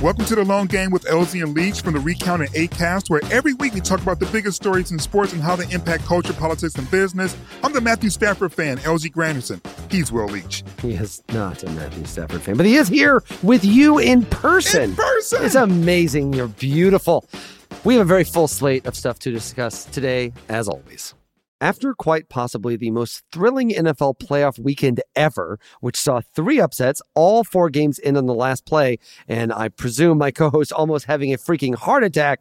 Welcome to the Long Game with LZ and Leitch from the Recount and Acast, where every week we talk about the biggest stories in sports and how they impact culture, politics, and business. I'm the Matthew Stafford fan, LZ Granderson. He's Will Leitch. He is not a Matthew Stafford fan, but he is here with you in person. In person. It's amazing. You're beautiful. We have a very full slate of stuff to discuss today, as always. After quite possibly the most thrilling NFL playoff weekend ever, which saw three upsets, all four games in on the last play, and I presume my co host almost having a freaking heart attack,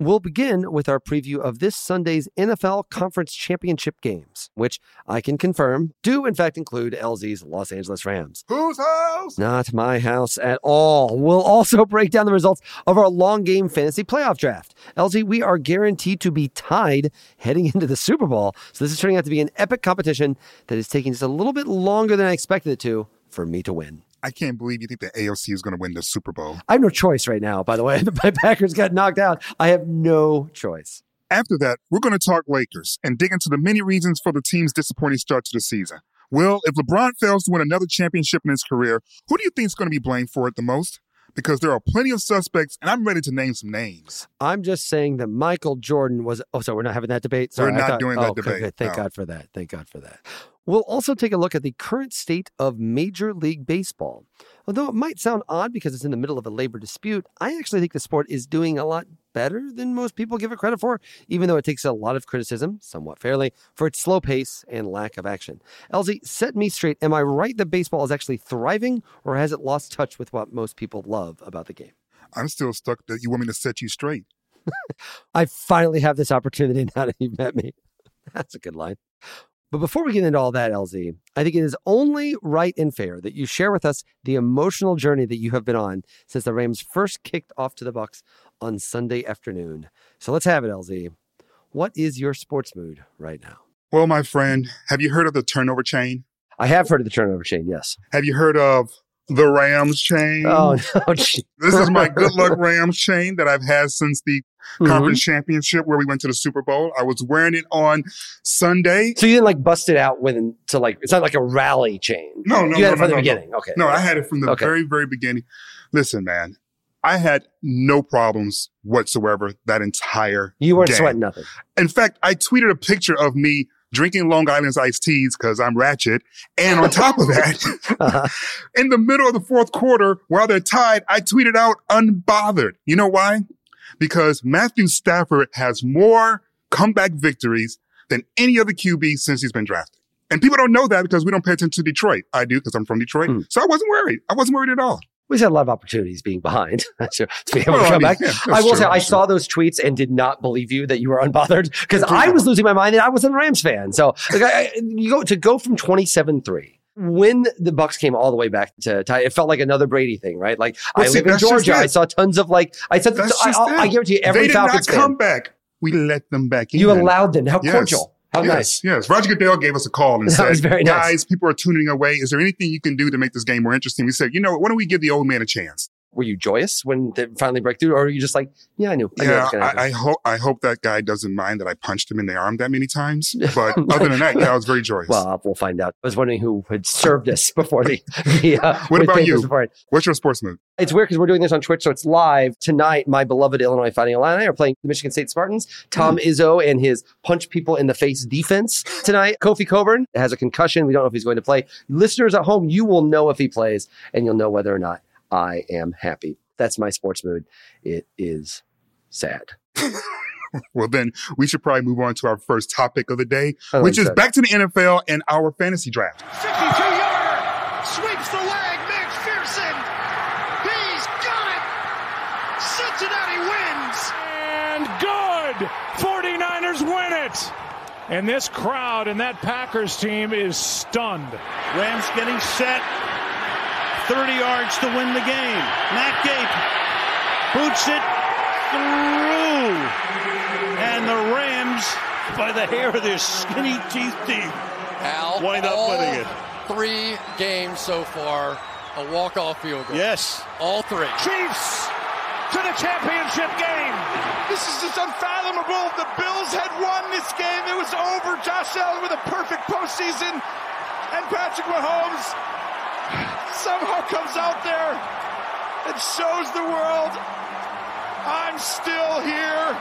We'll begin with our preview of this Sunday's NFL Conference Championship games, which I can confirm do in fact include LZ's Los Angeles Rams. Whose house? Not my house at all. We'll also break down the results of our long game fantasy playoff draft. LZ, we are guaranteed to be tied heading into the Super Bowl. So this is turning out to be an epic competition that is taking just a little bit longer than I expected it to for me to win. I can't believe you think the AFC is going to win the Super Bowl. I have no choice right now, by the way. My Packers got knocked out. I have no choice. After that, we're going to talk Lakers and dig into the many reasons for the team's disappointing start to the season. Well, if LeBron fails to win another championship in his career, who do you think is going to be blamed for it the most? Because there are plenty of suspects, and I'm ready to name some names. I'm just saying that Michael Jordan was. Oh, so we're not having that debate. Sorry, we're not thought, doing oh, that oh, debate. Good, Thank no. God for that. Thank God for that. We'll also take a look at the current state of Major League Baseball. Although it might sound odd because it's in the middle of a labor dispute, I actually think the sport is doing a lot better than most people give it credit for, even though it takes a lot of criticism, somewhat fairly, for its slow pace and lack of action. LZ, set me straight. Am I right that baseball is actually thriving, or has it lost touch with what most people love about the game? I'm still stuck that you want me to set you straight. I finally have this opportunity now that you've met me. That's a good line. But before we get into all that, LZ, I think it is only right and fair that you share with us the emotional journey that you have been on since the Rams first kicked off to the Bucs on Sunday afternoon. So let's have it, LZ. What is your sports mood right now? Well, my friend, have you heard of the turnover chain? I have heard of the turnover chain, yes. Have you heard of the Rams chain? Oh, no. This is my good luck Rams chain that I've had since the Mhm. conference championship where we went to the Super Bowl. I was wearing it on Sunday. So you didn't like bust it out when to like it's not like a rally chain. No, no, you had no, it from no, the no, beginning. Okay. No, I had it from the Okay. very, very beginning. Listen, man, I had no problems whatsoever that entire You weren't game. sweating nothing. In fact, I tweeted a picture of me drinking Long Island's iced teas because I'm ratchet. And on top of that, Uh-huh. in the middle of the fourth quarter, while they're tied, I tweeted out unbothered. You know why? Because Matthew Stafford has more comeback victories than any other QB since he's been drafted. And people don't know that because we don't pay attention to Detroit. I do because I'm from Detroit. Hmm. So I wasn't worried. I wasn't worried at all. We had a lot of opportunities being behind to be able Well, to I come mean, back. yeah, I will true, say I that's saw those tweets and did not believe you that you were unbothered because I was losing my mind and I was a Rams fan. So like, I, I- you go to go from twenty seven three. When the Bucs came all the way back to tie, it felt like another Brady thing, right? Like Well, I see, live in Georgia. I saw tons of like I said. I, I, I guarantee you, every they did Falcons not fan, back. We let them back in. you allowed them. How Yes. cordial. How yes, nice. Yes. Roger Goodell gave us a call and That said, very nice. guys, people are tuning away. Is there anything you can do to make this game more interesting? We said, you know what? Why don't we give the old man a chance? Were you joyous when they finally break through, or are you just like, yeah, I knew. I yeah, was. I, I hope I hope that guy doesn't mind that I punched him in the arm that many times. But other than that, yeah, I was very joyous. well, we'll find out. I was wondering who had served us before the. the uh, What about you? What's your sports move? It's weird because we're doing this on Twitch, so it's live tonight. My beloved Illinois Fighting Illini are playing the Michigan State Spartans. Tom Hmm. Izzo and his punch people in the face defense tonight. Kofi Cockburn has a concussion. We don't know if he's going to play. Listeners at home, you will know if he plays, and you'll know whether or not I am happy. That's my sports mood. It is sad. well, then we should probably move on to our first topic of the day, I like which is that. back to the NFL and our fantasy draft. 52 yarder, sweeps the leg, McPherson. He's got it. Cincinnati wins. And good! 49ers win it! And this crowd and that Packers team is stunned. Rams getting set. 30 yards to win the game. Matt Gay boots it through. And the Rams, by the hair of their skinny teeth deep, Al, Wind up all winning it. Three games so far, a walk-off field goal. yes. All three. Chiefs to the championship game. This is just unfathomable. The Bills had won this game. It was over. Josh Allen with a perfect postseason. And Patrick Mahomes somehow comes out there and shows the world I'm still here.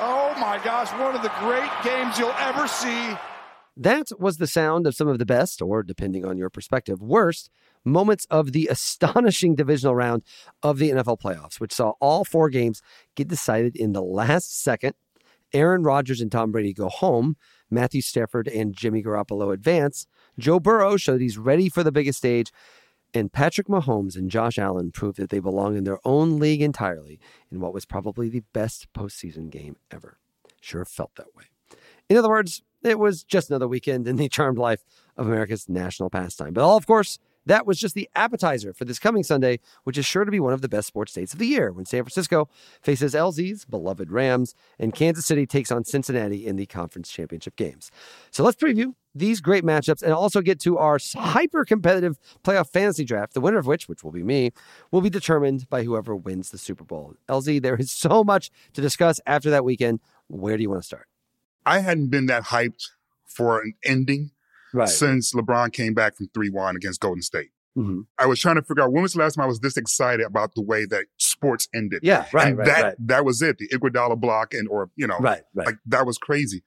Oh my gosh, one of the great games you'll ever see. That was the sound of some of the best, or depending on your perspective, worst moments of the astonishing divisional round of the NFL playoffs, which saw all four games get decided in the last second. Aaron Rodgers and Tom Brady go home. Matthew Stafford and Jimmy Garoppolo advance. Joe Burrow showed he's ready for the biggest stage. And Patrick Mahomes and Josh Allen proved that they belong in their own league entirely in what was probably the best postseason game ever. Sure felt that way. In other words, it was just another weekend in the charmed life of America's national pastime. But all, of course, that was just the appetizer for this coming Sunday, which is sure to be one of the best sports dates of the year when San Francisco faces LZ's beloved Rams and Kansas City takes on Cincinnati in the conference championship games. So let's preview these great matchups and also get to our hyper competitive playoff fantasy draft, the winner of which, which will be me, will be determined by whoever wins the Super Bowl. LZ, there is so much to discuss after that weekend. Where do you want to start? I hadn't been that hyped for an ending Right. since LeBron came back from 3 1 against Golden State. Mhm. I was trying to figure out when was the last time I was this excited about the way that sports ended. Yeah, right, and right, that right. that was it. The Iguodala block and or you know, Right, right. like that was crazy.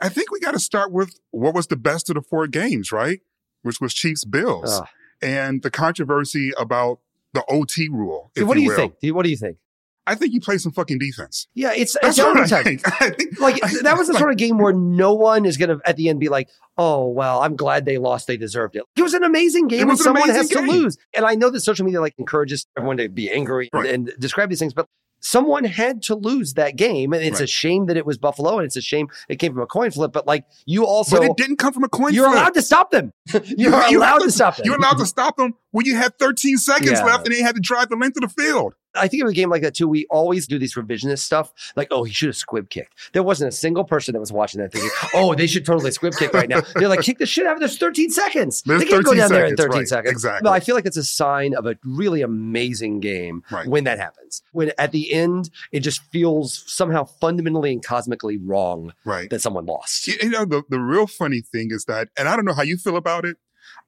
I think we got to start with what was the best of the four games, right? Which was Chiefs Bills Ugh. and the controversy about the OT rule. What do you will. think? What do you think? I think you play some fucking defense. Yeah, it's That's it's what I think. I think Like that was the sort of game where no one is going to at the end be like, "Oh, well, I'm glad they lost. They deserved it." It was an amazing game, and someone has amazing to lose. And I know that social media like encourages everyone to be angry Right. and describe these things, but someone had to lose that game, and it's a shame that it was Buffalo, and it's a shame it came from a coin flip. But like you also, but it didn't come from a coin you're flip. allowed to stop them. You're You allowed have to stop them. You're allowed to stop them when you had 13 seconds Yeah. left and they had to drive the length of the field. I think of a game like that too. We always do these revisionist stuff, like, oh, he should have squib kicked. There wasn't a single person that was watching that thinking, oh, they should totally squib kick right now. They're like, kick the shit out of. There's 13 seconds. There's they can't go 13 down there in 13 right, seconds. exactly. But I feel like it's a sign of a really amazing game Right. when that happens. When at the end, it just feels somehow fundamentally and cosmically wrong Right. that someone lost. You, you know, the, the real funny thing is that, and I don't know how you feel about it,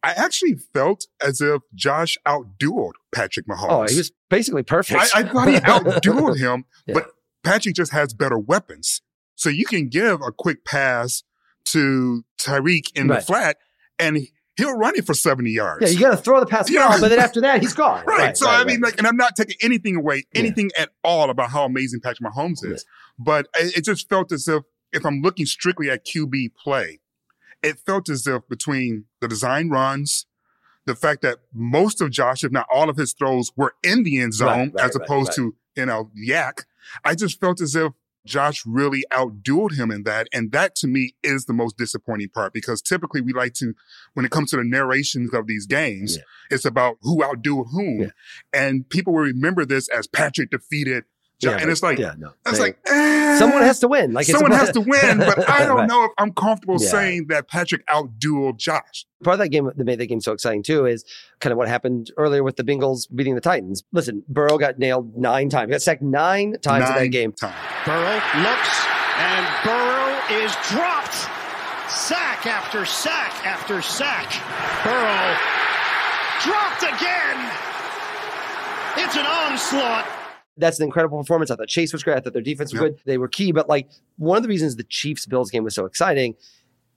I actually felt as if Josh outdueled Patrick Mahomes. Oh, he was basically perfect. I, I thought he outdueled him, Yeah. but Patrick just has better weapons. So you can give a quick pass to Tyreek in Right. the flat and he'll run it for 70 yards. yeah, you got to throw the pass Yeah. well, but then after that, he's gone. Right. so I mean, like, and I'm not taking anything away, Yeah. anything at all about how amazing Patrick Mahomes is, but it, it just felt as if, if I'm looking strictly at QB play, it felt as if between the design runs, the fact that most of Josh, if not all of his throws, were in the end zone Right, right, as opposed right. to you know yak. I just felt as if Josh really outdueled him in that, and that to me is the most disappointing part because typically we like to, when it comes to the narrations of these games, Yeah. it's about who outdueled whom, Yeah. and people will remember this as Patrick defeated. Josh. Yeah, and but- it's like, yeah, no. it's They- like eh, someone has to win. Like someone about- has to win, but I don't Right. know if I'm comfortable Yeah. saying that Patrick outdueled Josh. part of that game that made that game so exciting too is kind of what happened earlier with the Bengals beating the Titans. Listen, Burrow got nailed nine times. He got sacked nine times in that game. times. Burrow looks, and Burrow is dropped. Sack after sack after sack. Burrow dropped again. It's an onslaught. That's an incredible performance. I thought Chase was great. I thought their defense was Yeah. good. They were key. But like one of the reasons the Chiefs Bills game was so exciting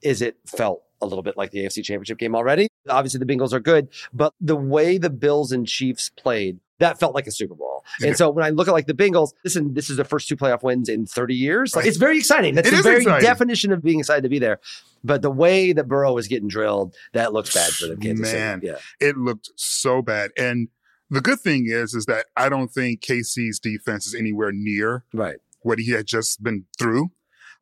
is it felt a little bit like the AFC Championship game already. Obviously, the Bengals are good, but the way the Bills and Chiefs played, that felt like a Super Bowl. Yeah. And so when I look at like the Bengals, listen, this is the first two playoff wins in 30 years. Like, Right. it's very exciting. That's It the very exciting. definition of being excited to be there. But the way that Burrow was getting drilled, that looks bad for the Kansas Man. City. Yeah. It looked so bad. And the good thing is, is that I don't think KC's defense is anywhere near Right. what he had just been through.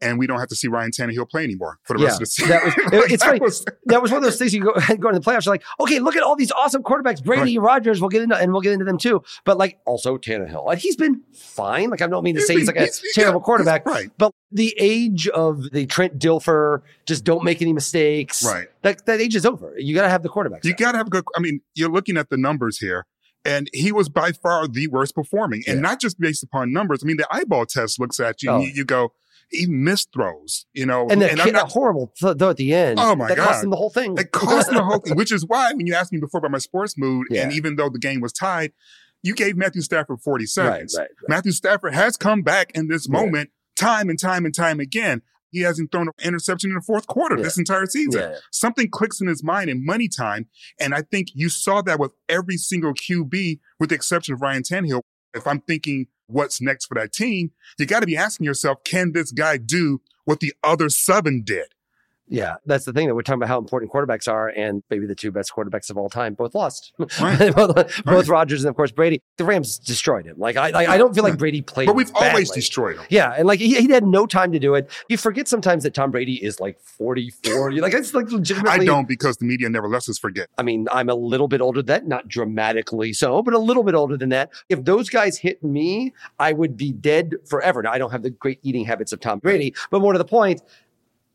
And we don't have to see Ryan Tannehill play anymore for the Yeah, rest of the season. that was- Like, it's that funny. was- that was one of those things you go, go into the playoffs. You're like, okay, look at all these awesome quarterbacks, Brady, Rodgers. We'll get into, and we'll get into them too. But like also Tannehill, and he's been fine. Like I don't mean to He's say he's been- like a he's- he's- terrible he's- quarterback, right. But the age of the Trent Dilfer, just don't make any mistakes. Right. That that age is over. You got to have the quarterback. You got to have a good. I mean, you're looking at the numbers here, and he was by far the worst performing, and Yeah. not just based upon numbers. I mean, the eyeball test looks at you, Oh. and you, you go, he missed throws, you know, and the I'm kid, not- that horrible th- though at the end. Oh, my that cost him the whole thing. It cost him the whole thing, which is why when you asked me before about my sports mood, Yeah. and even though the game was tied, you gave Matthew Stafford 40 seconds. right, right. Matthew Stafford has come back in this moment time and time and time again. He hasn't thrown an interception in the fourth quarter Yeah. this entire season. Yeah. Something clicks in his mind in money time. And I think you saw that with every single QB, with the exception of Ryan Tannehill. If I'm thinking what's next for that team, you got to be asking yourself, can this guy do what the other seven did? Yeah, that's the thing that we're talking about how important quarterbacks are, and maybe the two best quarterbacks of all time both lost. Right. both both Rodgers and of course Brady. The Rams destroyed him. Like I, I, I don't feel like Brady played. But we've always destroyed him. Yeah, and like he, he had no time to do it. You forget sometimes that Tom Brady is like 44. You're like it's like legitimately. I don't because the media never lets us forget. I mean, I'm a little bit older than that, not dramatically so, but a little bit older than that. If those guys hit me, I would be dead forever. Now, I don't have the great eating habits of Tom Brady, but more to the point,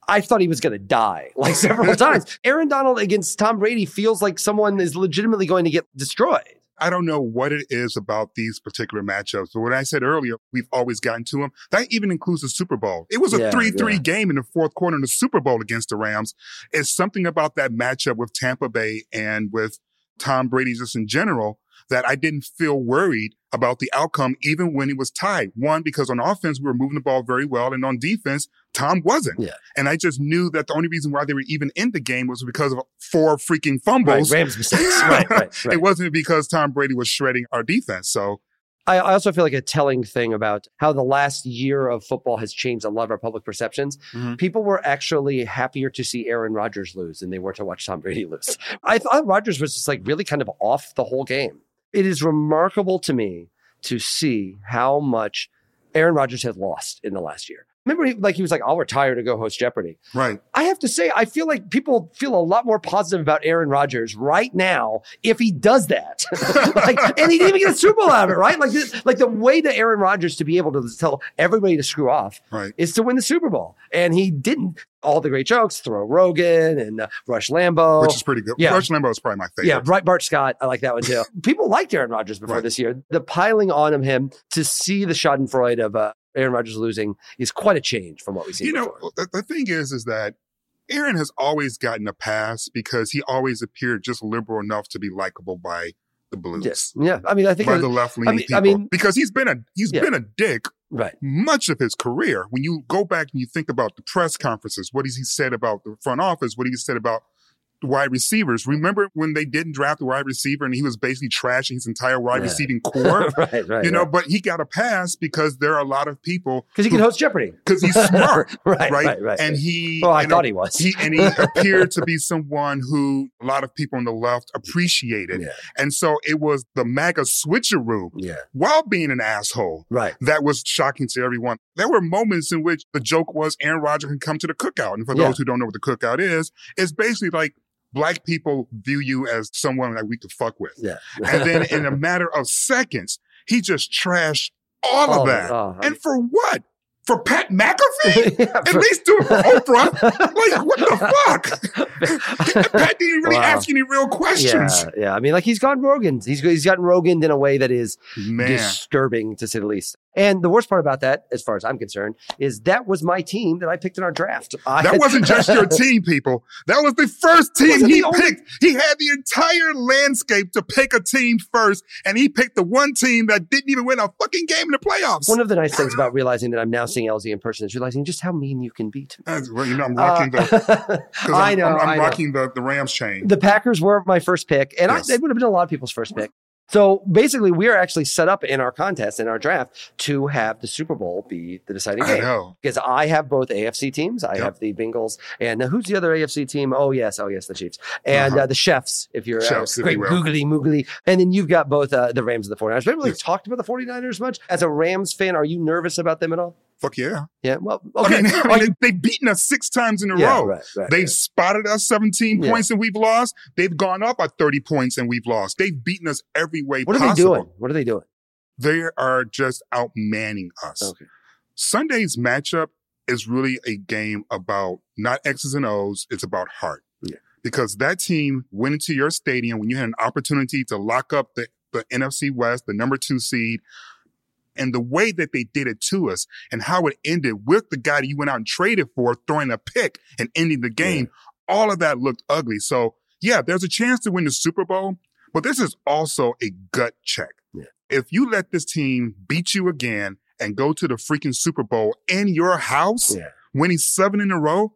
I thought he was going to die like several times. Aaron Donald against Tom Brady feels like someone is legitimately going to get destroyed. I don't know what it is about these particular matchups, but what I said earlier, we've always gotten to them. That even includes the Super Bowl. It was a Yeah, 3 3 yeah. game in the fourth quarter in the Super Bowl against the Rams. It's something about that matchup with Tampa Bay and with Tom Brady just in general that I didn't feel worried about the outcome, even when it was tied. One, because on offense, we were moving the ball very well, and on defense, Tom wasn't. Yeah. And I just knew that the only reason why they were even in the game was because of four freaking Right, fumbles. Rams mistakes. right, right, right. It wasn't because Tom Brady was shredding our defense. So I, also feel like a telling thing about how the last year of football has changed a lot of our public perceptions. Mhm. People were actually happier to see Aaron Rodgers lose than they were to watch Tom Brady lose. I thought Rodgers was just like really kind of off the whole game. It is remarkable to me to see how much Aaron Rodgers has lost in the last year. Remember, he, like he was like, "I'll retire to go host Jeopardy." right. I have to say, I feel like people feel a lot more positive about Aaron Rodgers right now if he does that. like, and he didn't even get a Super Bowl out of it, right? Like, this, like the way to Aaron Rodgers to be able to tell everybody to screw off Right. is to win the Super Bowl, and he didn't. All the great jokes, throw Rogan and uh, Rush Limbaugh, Which is pretty good. Yeah. Rush Limbaugh is probably my favorite. yeah, Breitbart Scott. I like that one too. People liked Aaron Rodgers before Right. this year. The piling on of him to see the Schadenfreude of uh, Aaron Rodgers losing is quite a change from what we've seen. You know, the, the thing is, is that Aaron has always gotten a pass because he always appeared just liberal enough to be likable by the Blues. yes, yeah. I mean, I think By the left leaning I mean- people. I mean- because he's been a he's Yeah. been a dick right. much of his career. When you go back and you think about the press conferences, what has he said about the front office? What has he said about wide receivers? Remember when they didn't draft the wide receiver and he was basically trashing his entire wide Yeah. receiving core? right, right. you know, but he got a pass because there are a lot of people because he can host Jeopardy. because he's smart, right, right? right, right. And he, well, I know, thought he was. he and he appeared to be someone who a lot of people on the left appreciated, yeah, and so it was the MAGA switcheroo yeah, while being an asshole. right. That was shocking to everyone. There were moments in which the joke was Aaron Rodgers can come to the cookout. And for Yeah. those who don't know what the cookout is, it's basically like black people view you as someone that we could fuck with. Yeah, And then in a matter of seconds, he just trashed all Oh, of that. oh, and for what? For Pat McAfee? Yeah, At for- least do it for Oprah. like, what the fuck? Pat didn't really Wow. ask any real questions. yeah, yeah. I mean, like he's gone Rogan. He's he's gotten Rogan in a way that is Man. disturbing to say the least. And the worst part about that, as far as I'm concerned, is that was my team that I picked in our draft. I- That wasn't just your team, people. That was the first team he the only- picked. He had the entire landscape to pick a team first, and he picked the one team that didn't even win a fucking game in the playoffs. One of the nice things about realizing that I'm now seeing LZ in person is realizing just how mean you can be to me. Well, you know, I'm rocking the. Uh, 'cause I know. I'm, I'm I know. rocking the, the Rams chain. The Packers were my first pick, and Yes. I, they would have been a lot of people's first pick. So basically, we are actually set up in our contest, in our draft, to have the Super Bowl be the deciding I game. know. Because I have both AFC teams. I Yep. have the Bengals. And uh, who's the other AFC team? Oh, yes. Oh, yes, the Chiefs. And Uh-huh. uh, the Chefs, if you're Chefs, uh, if great you googly moogly. And then you've got both uh, the Rams and the 49ers. We haven't really Yes. talked about the 49ers much. As a Rams fan, are you nervous about them at all? Fuck yeah. Yeah. Well, okay. I mean, I mean, they, they've beaten us six times in a yeah, row. right, right, They've spotted us 17 Yeah. points and we've lost. They've gone up by 30 points and we've lost. They've beaten us every way What are possible. they doing? What are they doing? They are just outmanning us. Okay. Sunday's matchup is really a game about not X's and O's, it's about heart. Yeah. Because that team went into your stadium when you had an opportunity to lock up the, the NFC West, the number two seed, and the way that they did it to us and how it ended with the guy that you went out and traded for throwing a pick and ending the game, all of that looked ugly. So yeah, there's a chance to win the Super Bowl, but this is also a gut check. Yeah. If you let this team beat you again and go to the freaking Super Bowl in your house, Yeah. winning seven in a row,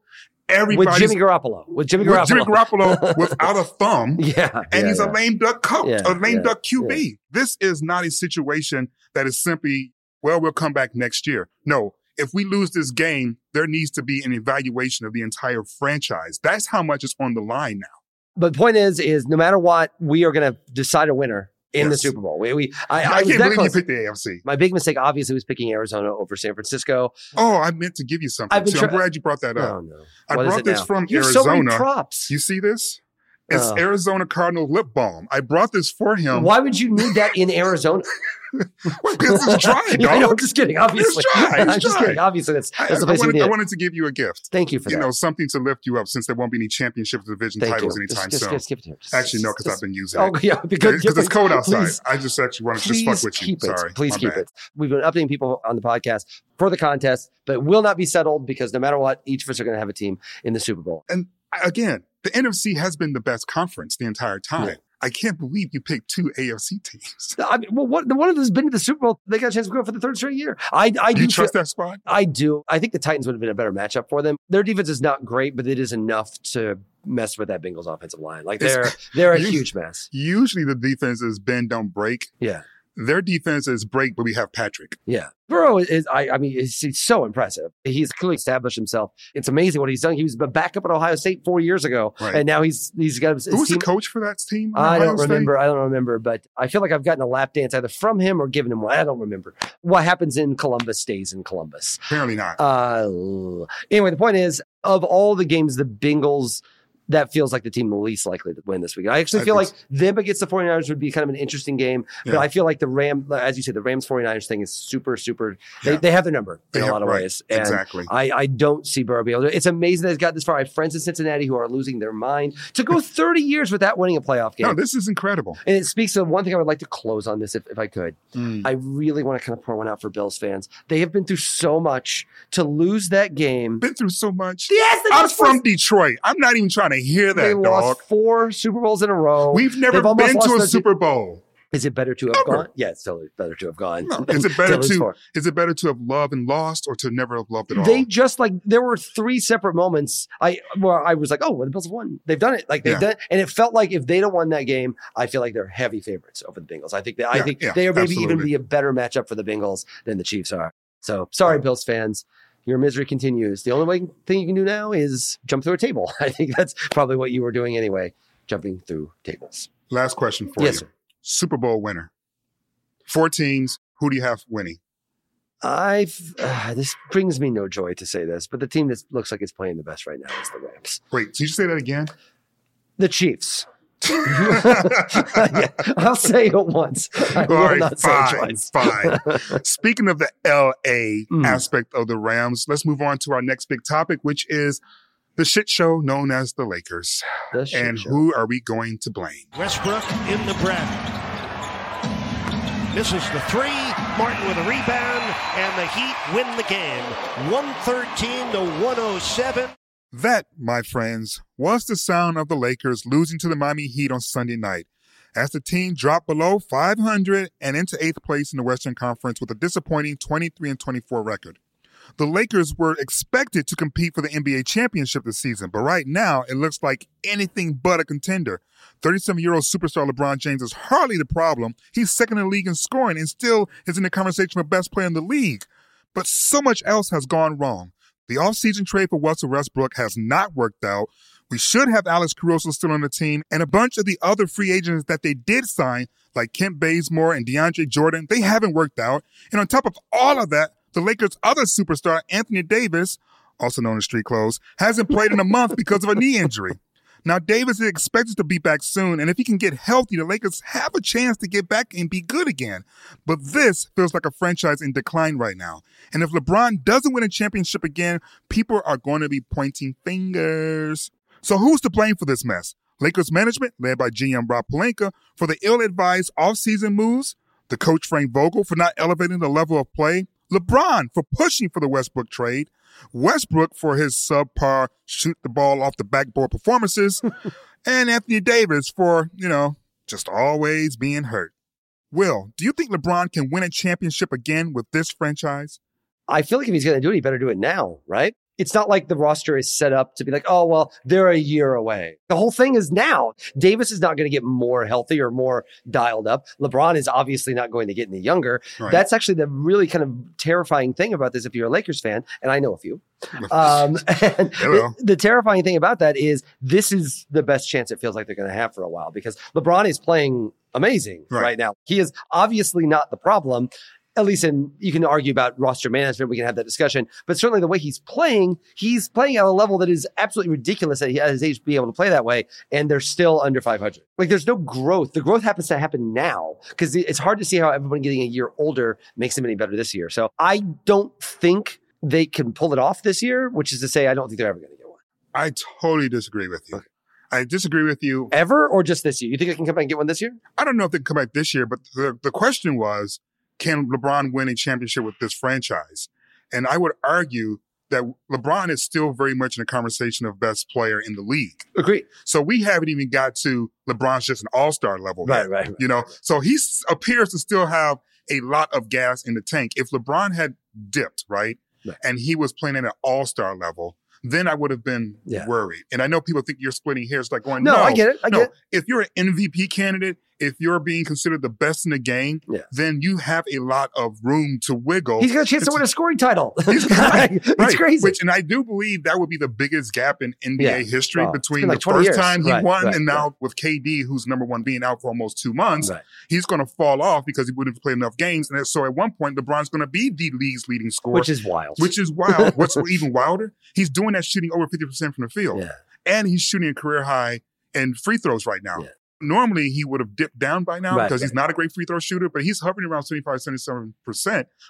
With Jimmy Garoppolo. With Jimmy with Garoppolo. Jimmy Garoppolo without a thumb yeah. and yeah, he's yeah. a lame duck coach, Yeah, a lame yeah, duck QB. This is not a situation that is simply, well, we'll come back next year. No, if we lose this game, there needs to be an evaluation of the entire franchise. That's how much is on the line now. But the point is, is no matter what, we are going to decide a winner in the Super Bowl. We, we I, I, I, can't believe close. you picked the AFC. My big mistake, obviously, was picking Arizona over San Francisco. Oh, I meant to give you something. I've been too. I'm glad you brought that oh, up. Oh no! I What brought this now? from You have so many props. You see this? It's Oh. Arizona Cardinal lip balm. I brought this for him. Why would you need that in Arizona? Because it's dry, I know, I'm just kidding. Obviously, it's dry, it's I'm just dry. kidding. Obviously, that's I, that's the I place you wanted, I wanted to give you a gift. Thank you for that. you that. know, something to lift you up since there won't be any championship division Thank titles you. anytime just, soon. Just, just actually, no, because I've been using Oh it. yeah, because it's cold outside. Please, I just actually wanted to just fuck with you. keep it. Sorry. Please keep bad. it. We've been updating people on the podcast for the contest, but it will not be settled because no matter what, each of us are going to have a team in the Super Bowl. And again, the NFC has been the best conference the entire time. Yeah. I can't believe you picked two AFC teams. I mean, well, what, one of them has been to the Super Bowl. They got a chance to go for the third straight year. I, I do you feel- trust that spot? I do. I think the Titans would have been a better matchup for them. Their defense is not great, but it is enough to mess with that Bengals offensive line. Like they're It's- they're a huge mess. Usually the defense is bend, don't break. Yeah. Their defense is break, but we have Patrick. Yeah. Burrow is, I, I mean, he's, he's so impressive. He's clearly established himself. It's amazing what he's done. He was a backup at Ohio State four years ago, Right. and now he's he's got his, his Who's team. the coach for that team? I Ohio don't State? remember. I don't remember, but I feel like I've gotten a lap dance either from him or given him one. I don't remember. What happens in Columbus stays in Columbus. Apparently not. Uh, anyway, the point is, of all the games, the Bengals, that feels like the team least likely to win this week. I actually I feel like them against the 49ers would be kind of an interesting game. But Yeah. I feel like the Ram, as you said, the Rams 49ers thing is super, super. They, Yeah. they have their number They in a have- lot of right. ways. And exactly. I, I don't see Burrow be able to. It's amazing that it's got this far. I have friends in Cincinnati who are losing their mind to go 30 years without winning a playoff game. No, this is incredible. and it speaks to one thing I would like to close on this if, if I could. Mm. I really want to kind of pour one out for Bills fans. They have been through so much to lose that game. Been through so much. Yes, I'm from Detroit. I'm not even trying to hear that. They that, lost four Super Bowls in a row. We've never They've been to a Super Bowl. Is it better to have Never. gone? Yeah, it's totally better to have gone. No. Is it better lose to is it better to have loved and lost or to never have loved at all? They just like there were three separate moments. I where I was like, oh, well, the Bills have won. They've done it. Like they've Yeah. done, it. and it felt like if they'd have won that game, I feel like they're heavy favorites over the Bengals. I think that I think yeah, they are maybe even be a better matchup for the Bengals than the Chiefs are. So sorry, Bills fans. Your misery continues. The only way, thing you can do now is jump through a table. I think that's probably what you were doing anyway, jumping through tables. Last question for Yes, you. sir. Super Bowl winner. Four teams. Who do you have winning? I've uh, this brings me no joy to say this, but the team that looks like it's playing the best right now is the Rams. Wait, did you say that again? The Chiefs. Yeah, I'll say it once. I All will right, not say it fine, twice. fine. Speaking of the LA Mm. aspect of the Rams, let's move on to our next big topic, which is the shit show known as the Lakers. The shit and show. who are we going to blame? Westbrook in the breath. Misses the three. Martin with a rebound, and the Heat win the game. 113 to 107. That, my friends, was the sound of the Lakers losing to the Miami Heat on Sunday night. As the team dropped below 500 and into eighth place in the Western Conference with a disappointing 23 and 24 record. The Lakers were expected to compete for the NBA championship this season, but right now it looks like anything but a contender. 37 year old superstar LeBron James is hardly the problem. He's second in the league in scoring and still is in the conversation for best player in the league. But so much else has gone wrong. The offseason trade for Russell Westbrook has not worked out. We should have Alex Caruso still on the team, and a bunch of the other free agents that they did sign, like Kent Bazemore and DeAndre Jordan, they haven't worked out. And on top of all of that, the Lakers' other superstar, Anthony Davis, also known as Street Clothes, hasn't played in a month because of a knee injury. Now, Davis is expected to be back soon, and if he can get healthy, the Lakers have a chance to get back and be good again. But this feels like a franchise in decline right now. And if LeBron doesn't win a championship again, people are going to be pointing fingers. So who's to blame for this mess? Lakers management, led by GM Rob Pelinka, for the ill-advised offseason moves, the coach Frank Vogel for not elevating the level of play, LeBron for pushing for the Westbrook trade, Westbrook for his subpar shoot the ball off the backboard performances, and Anthony Davis for, you know, just always being hurt. Will, do you think LeBron can win a championship again with this franchise? I feel like if he's going to do it, he better do it now, right? It's not like the roster is set up to be like, oh, well, they're a year away. The whole thing is now. Davis is not going to get more healthy or more dialed up. LeBron is obviously not going to get any younger. Right. That's actually the really kind of terrifying thing about this if you're a Lakers fan, and I know a few. Um, the, the terrifying thing about that is this is the best chance it feels like they're going to have for a while because LeBron is playing amazing Right. right now. He is obviously not the problem at least in you can argue about roster management. We can have that discussion, but certainly the way he's playing, he's playing at a level that is absolutely ridiculous that he at his age to be able to play that way, and they're still under 500. Like there's no growth. The growth happens to happen now because it's hard to see how everyone getting a year older makes them any better this year. So I don't think they can pull it off this year, which is to say, I don't think they're ever going to get one I totally disagree with you. I disagree with you. ever or just this year. You think they can come back and get one this year? I don't know if they can come back this year, but the, the question was, can LeBron win a championship with this franchise? And I would argue that LeBron is still very much in the conversation of best player in the league. Agree. So we haven't even got to LeBron's just an all-star level. Right, yet, right, right. You know, so he appears to still have a lot of gas in the tank. If LeBron had dipped, right, Right. and he was playing at an all-star level, then I would have been Yeah. worried. And I know people think you're splitting hairs, like going, No, no, I get it. I no. get it. If you're an MVP candidate, if you're being considered the best in the game, Yeah. then you have a lot of room to wiggle. He's got a chance to win a scoring title. He's right, it's right. crazy. Which, and I do believe that would be the biggest gap in NBA Yeah. history. Oh, it's between like the first years. time he Right, won and now with KD, who's number one, being out for almost two months. He's going to fall off because he wouldn't play enough games. And so at one point, LeBron's going to be the league's leading scorer, which is wild. which is wild. What's even wilder? He's doing that shooting over 50% from the field. yeah. And he's shooting a career high in free throws right now. Yeah. Normally, he would have dipped down by now Right, because he's not a great free throw shooter, but he's hovering around 75, 77%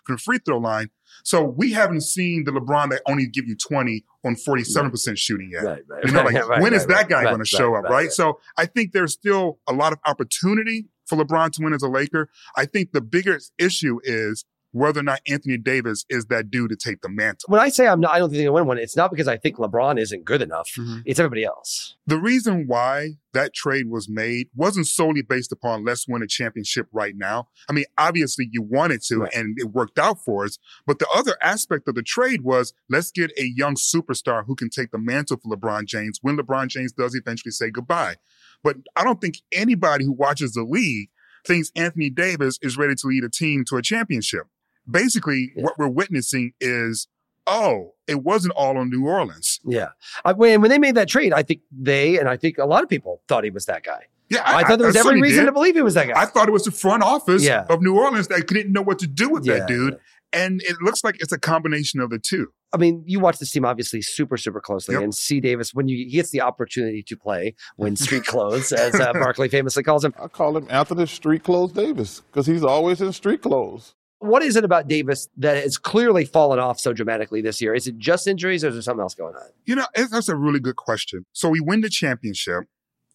from the free throw line. So we haven't seen the LeBron that only give you 20 on 47% shooting yet. Right, right. You know, like right, when is right, that guy right, going to show right, up, right, So I think there's still a lot of opportunity for LeBron to win as a Laker. I think the biggest issue is whether or not Anthony Davis is that dude to take the mantle. When I say I'm not, I don't think they win one. It's not because I think LeBron isn't good enough. Mhm. It's everybody else. The reason why that trade was made wasn't solely based upon let's win a championship right now. I mean, obviously you wanted to Right. and it worked out for us. But the other aspect of the trade was let's get a young superstar who can take the mantle for LeBron James when LeBron James does eventually say goodbye. But I don't think anybody who watches the league thinks Anthony Davis is ready to lead a team to a championship. Basically, Yeah. what we're witnessing is, oh, it wasn't all on New Orleans. Yeah. I, when, when they made that trade, I think they and I think a lot of people thought he was that guy. Yeah, I, thought there was every reason did. to believe he was that guy. I thought it was the front office Yeah. of New Orleans that didn't know what to do with Yeah, that dude. And it looks like it's a combination of the two. I mean, you watch this team obviously super, super closely, Yep. and see Davis when you, he gets the opportunity to play when street clothes, as uh, Barkley famously calls him. I call him Anthony Street Clothes Davis because he's always in street clothes. What is it about Davis that has clearly fallen off so dramatically this year? Is it just injuries, or is there something else going on? You know, that's a really good question. So we win the championship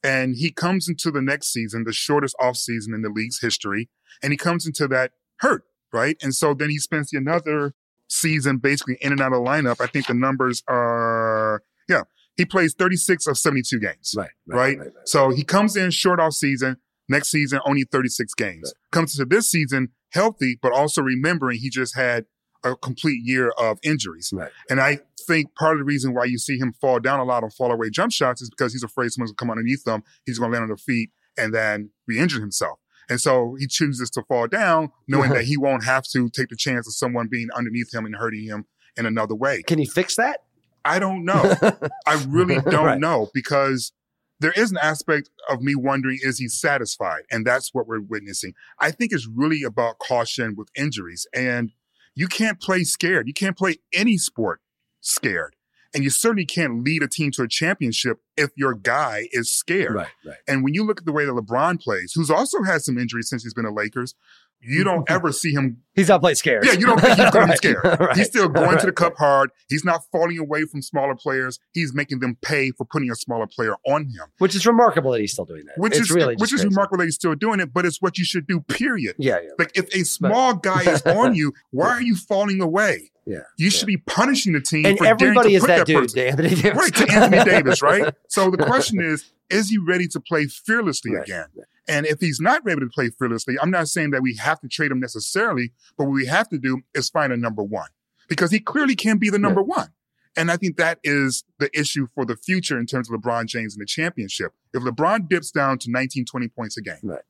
and he comes into the next season, the shortest offseason in the league's history, and he comes into that hurt, right? And so then he spends another season basically in and out of lineup. I think the numbers are, yeah, he plays 36 of 72 games. Right, right? So he comes in short off season. Next season, only 36 games. Comes into this season healthy, but also remembering he just had a complete year of injuries. Right. And I think part of the reason why you see him fall down a lot on fall away jump shots is because he's afraid someone's gonna come underneath him, he's gonna land on their feet and then re-injure himself. And so he chooses to fall down, knowing that he won't have to take the chance of someone being underneath him and hurting him in another way. Can he fix that? I don't know. I really don't Right. know because there is an aspect of me wondering is he satisfied? And that's what we're witnessing. I think it's really about caution with injuries. And you can't play scared. You can't play any sport scared. And you certainly can't lead a team to a championship if your guy is scared. Right, right. And when you look at the way that LeBron plays, who's also had some injuries since he's been a Lakers, you don't ever see him He's not playing scared. yeah, you don't think he's going to be scared. right, He's still going to the cup hard. He's not falling away from smaller players. He's making them pay for putting a smaller player on him, Which is remarkable that he's still doing that. which it's is really which is crazy. remarkable that he's still doing it. But it's what you should do. Period. Yeah, yeah. Like if a small guy is on you, why are you falling away? Yeah. You should be punishing the team And for everybody is that that dude, person. Anthony Davis. Right, to Anthony Davis, right? So the question is, is he ready to play fearlessly Right, again? And if he's not able to play fearlessly, I'm not saying that we have to trade him necessarily, but what we have to do is find a number one because he clearly can't be the number one. And I think that is the issue for the future in terms of LeBron James and the championship. If LeBron dips down to 19, 20 points a game, Right.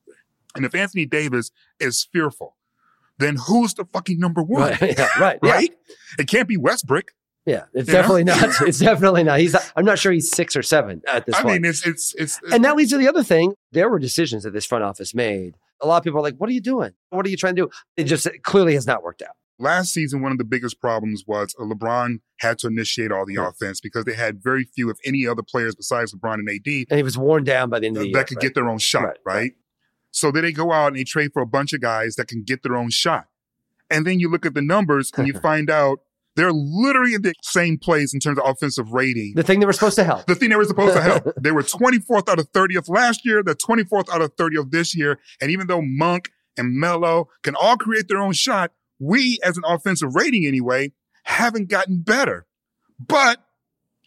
and if Anthony Davis is fearful, then who's the fucking number one? Right, yeah, right, yeah. Right? It can't be Westbrook. Yeah, it's You know? definitely not. It's definitely not. He's. I'm not sure he's six or seven at this I point. I mean, it's, it's, it's, and that leads to the other thing. There were decisions that this front office made. A lot of people are like, "What are you doing? What are you trying to do?" It just it clearly has not worked out. last season, one of the biggest problems was uh, LeBron had to initiate all the offense because they had very few, if any, other players besides LeBron and AD And he was worn down by the end of that the year. could right? get their own shot, Right, right? So then they go out and they trade for a bunch of guys that can get their own shot. And then you look at the numbers and you find out they're literally in the same place in terms of offensive rating. the thing they we're supposed to help. The thing they were supposed to help. They were 24th out of 30th last year. They're 24th out of 30th this year. And even though Monk and Melo can all create their own shot, we, as an offensive rating anyway, haven't gotten better. But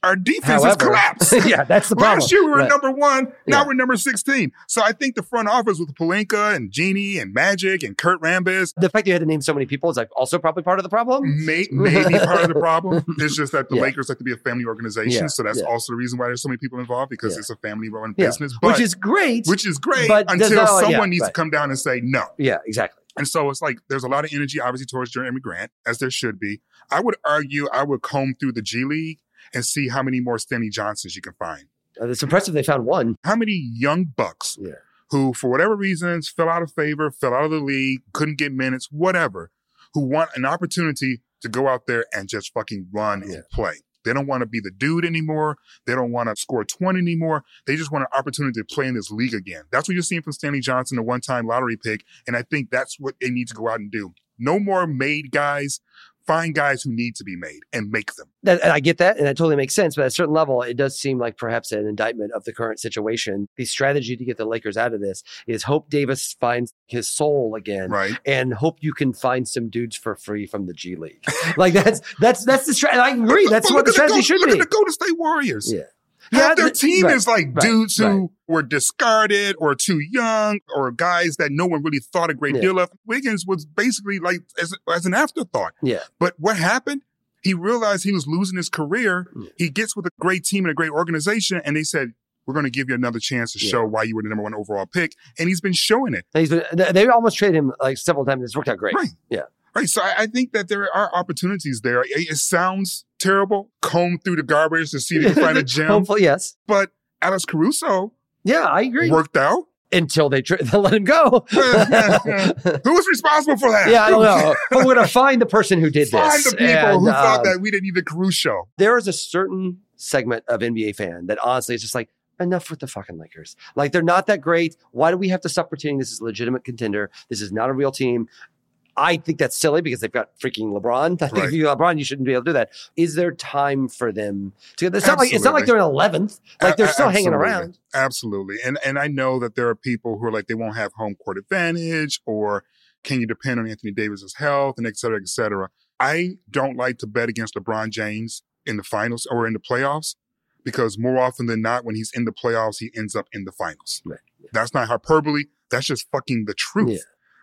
our defense has collapsed. yeah, that's the problem. Last year we were Right. number one. Now Yeah. we're number 16. So I think the front office with Pelinka and Jeanie and Magic and Kurt Rambis The fact you had to name so many people is like also probably part of the problem. may, may be part of the problem. It's just that the Yeah. Lakers like to be a family organization. Yeah, So that's also the reason why there's so many people involved because it's a family run business. But, Which is great. which is great but until not- someone needs to come down and say no. yeah, exactly. And so it's like there's a lot of energy, obviously, towards Jerami Grant, as there should be. I would argue I would comb through the G League and see how many more Stanley Johnsons you can find. Uh, it's impressive they found one. How many young bucks Yeah. who, for whatever reasons, fell out of favor, fell out of the league, couldn't get minutes, whatever, who want an opportunity to go out there and just fucking run Yeah. and play. They don't want to be the dude anymore. They don't want to score 20 anymore. They just want an opportunity to play in this league again. That's what you're seeing from Stanley Johnson, the one time lottery pick. And I think that's what they need to go out and do. No more made guys. Find guys who need to be made and make them. That, and I get that, and that totally makes sense. But at a certain level, it does seem like perhaps an indictment of the current situation. The strategy to get the Lakers out of this is hope Davis finds his soul again, Right. and hope you can find some dudes for free from the G League. like that's that's that's the strategy. I agree. That's what the strategy Go- should look be. at the Golden State Warriors. Yeah. Half Yeah, their team right, is like right, dudes who right. were discarded or too young or guys that no one really thought a great Yeah. deal of. Wiggins was basically like as, as an afterthought. Yeah. But what happened? He realized he was losing his career. Yeah. He gets with a great team and a great organization, and they said, "We're going to give you another chance to Yeah. show why you were the number one overall pick." And he's been showing it. And he's been, they- they almost traded him like several times. It's worked out great. Right. Yeah. Right. So I, I think that there are opportunities there. It, it sounds terrible. Comb through the garbage to see if you can find a gem. Hopefully, yes. But Alex Caruso Yeah, I agree. worked out. Until they, tra- they let him go. Who was responsible for that? yeah, I don't know. But we're gonna find the person who did Find this. Find the people And, who thought um, that we didn't need the Caruso. there is a certain segment of NBA fan that honestly is just like, enough with the fucking Lakers. Like they're not that great. Why do we have to stop pretending this is a legitimate contender? This is not a real team. I think that's silly because they've got freaking LeBron. I think if you're LeBron, you shouldn't be able to do that. Is there time for them to? It's not like it's not like they're in eleventh. Like they're still hanging around. Absolutely. And and I know that there are people who are like they won't have home court advantage or can you depend on Anthony Davis's health and et cetera, et cetera. I don't like to bet against LeBron James in the finals or in the playoffs because more often than not, when he's in the playoffs, he ends up in the finals. Right. That's not hyperbole. That's just fucking the truth. Yeah.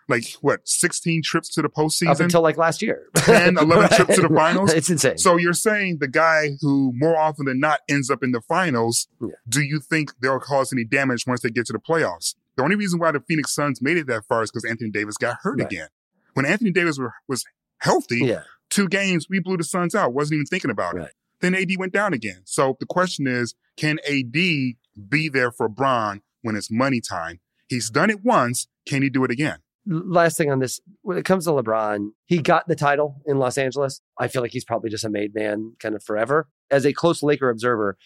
Like what, 16 trips to the postseason? Up until like last year. 10, 11 Right. trips to the finals. It's insane. So you're saying the guy who more often than not ends up in the finals, Yeah. do you think they'll cause any damage once they get to the playoffs? The only reason why the Phoenix Suns made it that far is because Anthony Davis got hurt Right. again. When Anthony Davis were, was healthy, yeah. two games, we blew the Suns out. Wasn't even thinking about Right. it. Then AD went down again. So the question is, can AD be there for Bron when it's money time? He's done it once. Can he do it again? Last thing on this when it comes to LeBron, he got the title in Los Angeles. I feel like he's probably just a made man kind of forever. As a close Laker observer,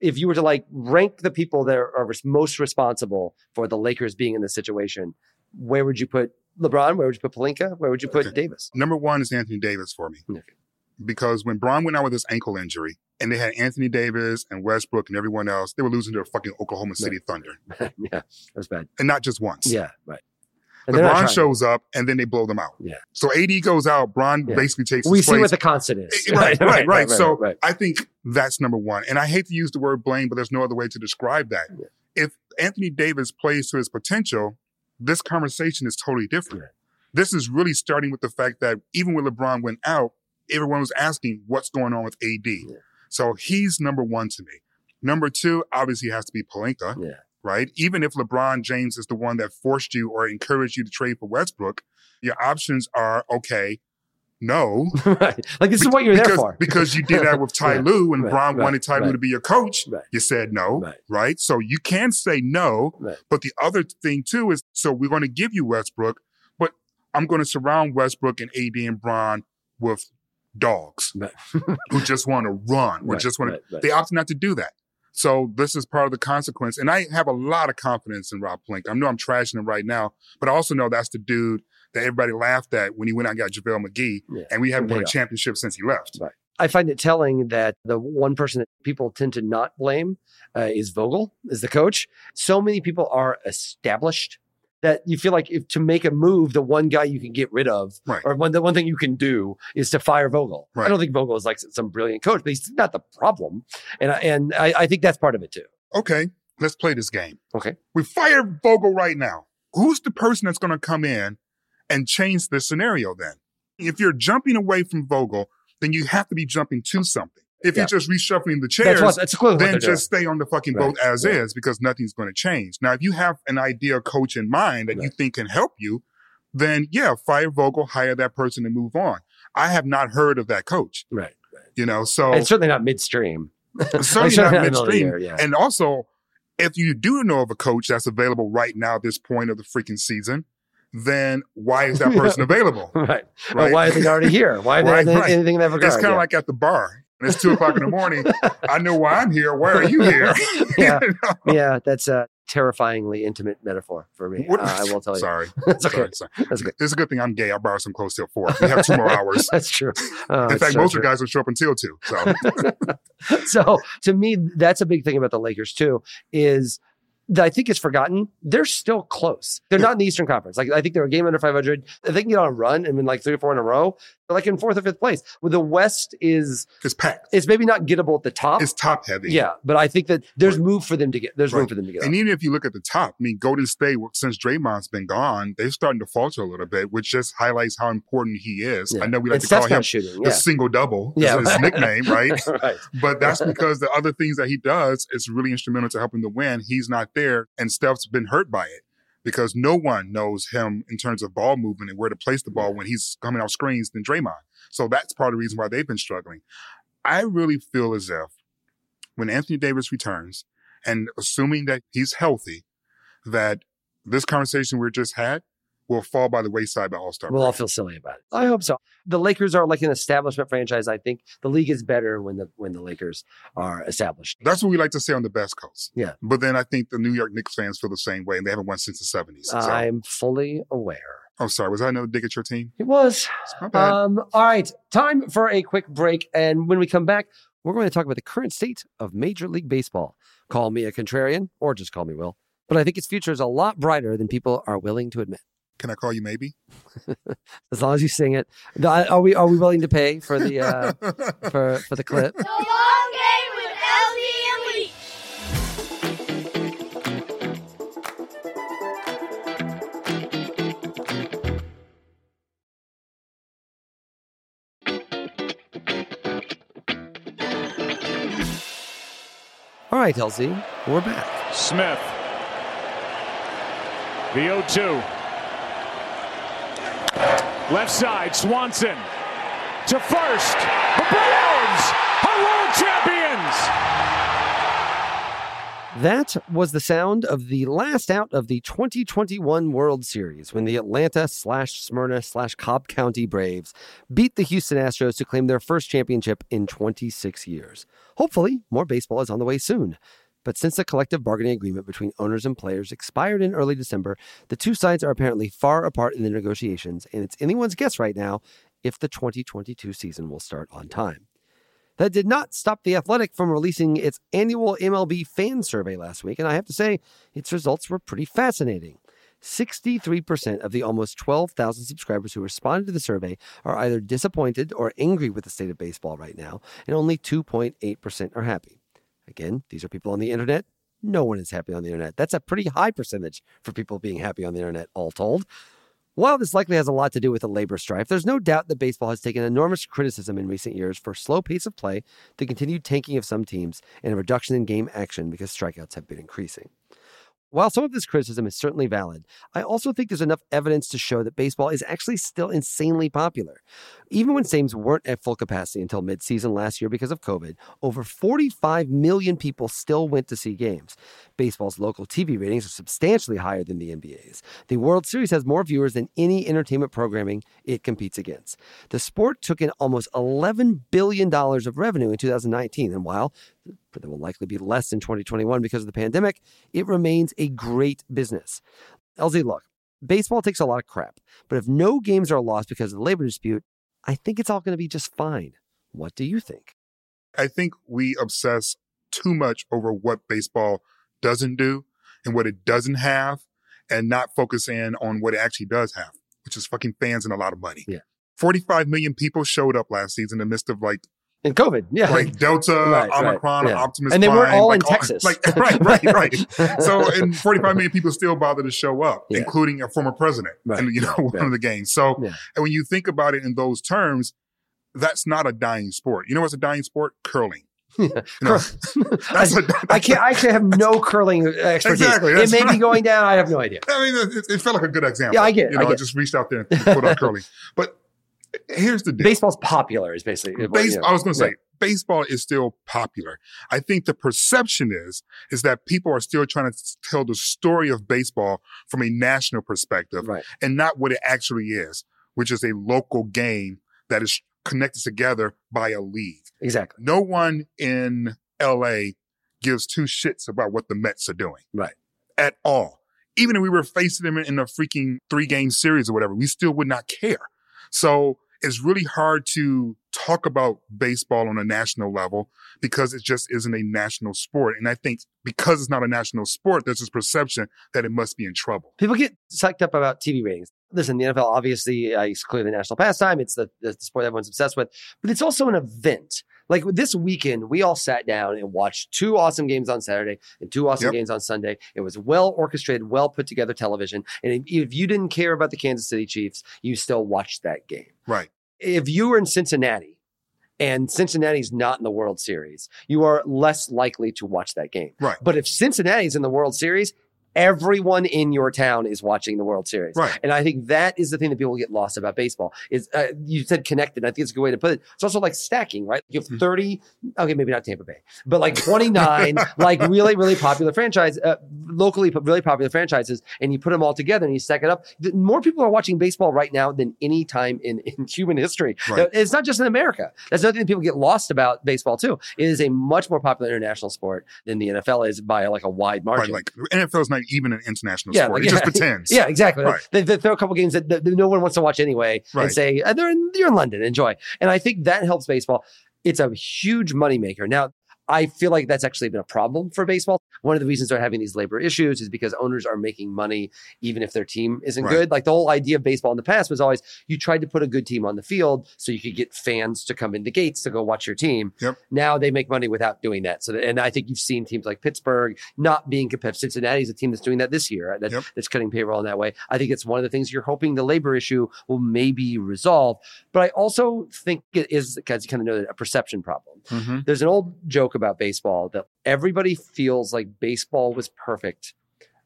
if you were to like rank the people that are most responsible for the Lakers being in this situation, where would you put LeBron? Where would you put Pelinka? Where would you put Okay. Davis? Number one is Anthony Davis for me. Okay. Because when Bron went out with his ankle injury and they had Anthony Davis and Westbrook and everyone else, they were losing to the fucking Oklahoma City Thunder. yeah, that was bad. And not just once. Yeah, right. And LeBron shows up and then they blow them out. Yeah. So AD goes out, Bron Yeah. basically takes We his see place. what the constant is. Eh, Right, right, right. So right. I think that's number one. And I hate to use the word blame, but there's no other way to describe that. Yeah. If Anthony Davis plays to his potential, this conversation is totally different. This is really starting with the fact that even when LeBron went out, everyone was asking what's going on with AD. So he's number one to me. Number two, obviously, has to be Pelinka Yeah. Right? Even if LeBron James is the one that forced you or encouraged you to trade for Westbrook, your options are okay, no. right. Like this is what you're there because, for. because you did that with Ty Yeah. Lue and Right, Bron right, wanted Ty Lue to be your coach. Right. You said no, Right. right. So you can say no. Right. But the other thing too is so we're going to give you Westbrook, but I'm going to surround Westbrook and AD and Bron with dogs Right. who just want to run or Right, just want right, to. right. They opt not to do that. So this is part of the consequence. And I have a lot of confidence in Rob Pelinka. I know I'm trashing him right now, but I also know that's the dude that everybody laughed at when he went out and got JaVale McGee. Yeah. And we haven't won a championship since he left. Right. I find it telling that the one person that people tend to not blame uh, is Vogel, is the coach. So many people are established that you feel like if to make a move, the one guy you can get rid of, Right. or one the one thing you can do is to fire Vogel. I don't think Vogel is like some brilliant coach, but he's not the problem, and I, and I, I think that's part of it too. Okay, let's play this game. Okay, We fire Vogel right now. Who's the person that's going to come in and change the scenario then? If you're jumping away from Vogel, then you have to be jumping to something. If Yeah. you're just reshuffling the that's chairs, what that's then they're doing. just stay on the fucking Right, boat as right. is because nothing's going to change. Now, if you have an idea coach in mind that you think can help you, then yeah, fire Vogel, hire that person and move on. I have not heard of that coach, right, right. you know, so it's certainly not midstream. certainly certainly not not in the middle of the midstream. year, yeah. And also, if you do know of a coach that's available right now at this point of the freaking season, then why is that person available? right. Well, why are they already here? Why are they Right, anything, right. anything in that regard? It's kind of Yeah. like at the bar. And it's two o'clock in the morning. I know why I'm here. Why are you here? Yeah. You know? yeah, that's a terrifyingly intimate metaphor for me. What- Uh, I will tell you. Sorry. That's okay. Sorry, sorry. That's okay. It's a good thing I'm gay. I borrow some clothes till four. We have two more hours. That's true. Oh, In fact, so most true. of the guys will show up until two. So so to me, that's a big thing about the Lakers too, is that I think it's forgotten. They're still close. They're not in the Eastern Conference. Like I think they're a game under 500. If they can get on a run and win like three or four in a row, they're like in fourth or fifth place. Well, the West is it's packed. it's maybe not gettable at the top. It's top heavy. yeah, but I think that there's Right. move for them to get. There's room for them to get. And up. even if you look at the top, I mean, Golden State, since Draymond's been gone, they're starting to falter a little bit, which just highlights how important he is. Yeah. I know we like And to call him shooting. the Yeah. single double. Yeah. his nickname, right? right. But that's because the other things that he does is really instrumental to helping them win. He's not there, and Steph's been hurt by it because no one knows him in terms of ball movement and where to place the ball when he's coming off screens than Draymond. So that's part of the reason why they've been struggling. I really feel as if when Anthony Davis returns, and assuming that he's healthy, that this conversation we just had will fall by the wayside by All Star. We'll all feel silly about it. I hope so. The Lakers are like an establishment franchise. I think the league is better when the when the Lakers are established. That's what we like to say on the best coast. Yeah. But then I think the New York Knicks fans feel the same way, and they haven't won since the 70s. So, I'm fully aware. I'm sorry. Was that another dig at your team? It was. Um, all right, time for a quick break. And when we come back, we're going to talk about the current state of Major League Baseball. Call me a contrarian or just call me Will. But I think its future is a lot brighter than people are willing to admit. Can I call you maybe? as long as you sing it. Are we are we willing to pay for the uh, for for the clip? The long game with LZ and All right, LZ, we're back. Smith. The 0 2. Left side, Swanson. To first. The Braves are world champions. That was the sound of the last out of the 2021 World Series when the Atlanta slash Smyrna slash Cobb County Braves beat the Houston Astros to claim their first championship in 26 years. Hopefully, more baseball is on the way soon. But since the collective bargaining agreement between owners and players expired in early December, the two sides are apparently far apart in the negotiations, and it's anyone's guess right now if the 2022 season will start on time. That did not stop The Athletic from releasing its annual MLB fan survey last week, and I have to say, its results were pretty fascinating. 63% of the almost 12,000 subscribers who responded to the survey are either disappointed or angry with the state of baseball right now, and only 2.8% are happy. Again, these are people on the internet. No one is happy on the internet. That's a pretty high percentage for people being happy on the internet, all told. While this likely has a lot to do with the labor strife, there's no doubt that baseball has taken enormous criticism in recent years for slow pace of play, the continued tanking of some teams, and a reduction in game action because strikeouts have been increasing. While some of this criticism is certainly valid, I also think there's enough evidence to show that baseball is actually still insanely popular. Even when stadiums weren't at full capacity until midseason last year because of COVID, over 45 million people still went to see games. Baseball's local TV ratings are substantially higher than the NBA's. The World Series has more viewers than any entertainment programming it competes against. The sport took in almost $11 billion of revenue in 2019, and while there will likely be less in 2021 because of the pandemic, it remains a great business. LZ, look, baseball takes a lot of crap, but if no games are lost because of the labor dispute, I think it's all going to be just fine. What do you think? I think we obsess too much over what baseball doesn't do and what it doesn't have and not focus in on what it actually does have, which is fucking fans and a lot of money. Yeah. 45 million people showed up last season in the midst of like in COVID, yeah, like Delta, Right, right, Omicron, yeah. Optimus, And they weren't all like in Texas. like right, right, right. so, and 45 million people still bother to show up, Yeah. including a former president, Right, and you know one right. of the games. So, Yeah. and when you think about it in those terms, that's not a dying sport. You know what's a dying sport? Curling. You know, that's a, I can't. I actually have no curling uh, expertise. Exactly, it may be going down. I have no idea. I mean, it, it felt like a good example. Yeah, I get it, You know, I, get it. just reached out there and put on curling. But here's the deal. Baseball's popular is basically. Base, you know, I was going to say yeah. baseball is still popular. I think the perception is is that people are still trying to tell the story of baseball from a national perspective, Right. and not what it actually is, which is a local game that is connected together by a league. Exactly. No one in LA gives two shits about what the Mets are doing Right. at all. Even if we were facing them in a freaking three game series or whatever, we still would not care. So it's really hard to talk about baseball on a national level because it just isn't a national sport. And I think because it's not a national sport, there's this perception that it must be in trouble. People get psyched up about TV ratings. Listen, the NFL obviously uh, is clearly the national pastime. It's the, the sport everyone's obsessed with, but it's also an event. Like this weekend, we all sat down and watched two awesome games on Saturday and two awesome Yep. games on Sunday. It was well orchestrated, well put together television. And if, if you didn't care about the Kansas City Chiefs, you still watched that game. Right. If you were in Cincinnati and Cincinnati's not in the World Series, you are less likely to watch that game. Right. But if Cincinnati's in the World Series, everyone in your town is watching the World Series. Right. And I think that is the thing that people get lost about baseball is uh, you said connected. I think it's a good way to put it. It's also like stacking, right? You Mm-hmm. have 30, okay, maybe not Tampa Bay, but like 29, like really, really popular franchise, uh, locally really popular franchises. And you put them all together and you stack it up. More people are watching baseball right now than any time in, in human history. Right. It's not just in America. That's another thing people get lost about baseball too. It is a much more popular international sport than the NFL is by like a wide Right. margin. Like NFL is not even an international Yeah, sport. like- it just pretends. Yeah, exactly. Right. They, they throw a couple games that, that no one wants to watch anyway, and say "Uh, they're in, you're in London, enjoy. And I think that helps baseball. It's a huge moneymaker. Now, I feel like that's actually been a problem for baseball. One of the reasons they're having these labor issues is because owners are making money even if their team isn't Right. good. Like the whole idea of baseball in the past was always you tried to put a good team on the field so you could get fans to come into gates to go watch your team. Yep. Now they make money without doing that. So, and I think you've seen teams like Pittsburgh not being competitive. Cincinnati is a team that's doing that this year. Uh, that, Yep. That's cutting payroll in that way. I think it's one of the things you're hoping the labor issue will maybe resolve. But I also think it is, because you kind of know that a perception problem. Mm-hmm. There's an old joke about baseball that everybody feels like baseball was perfect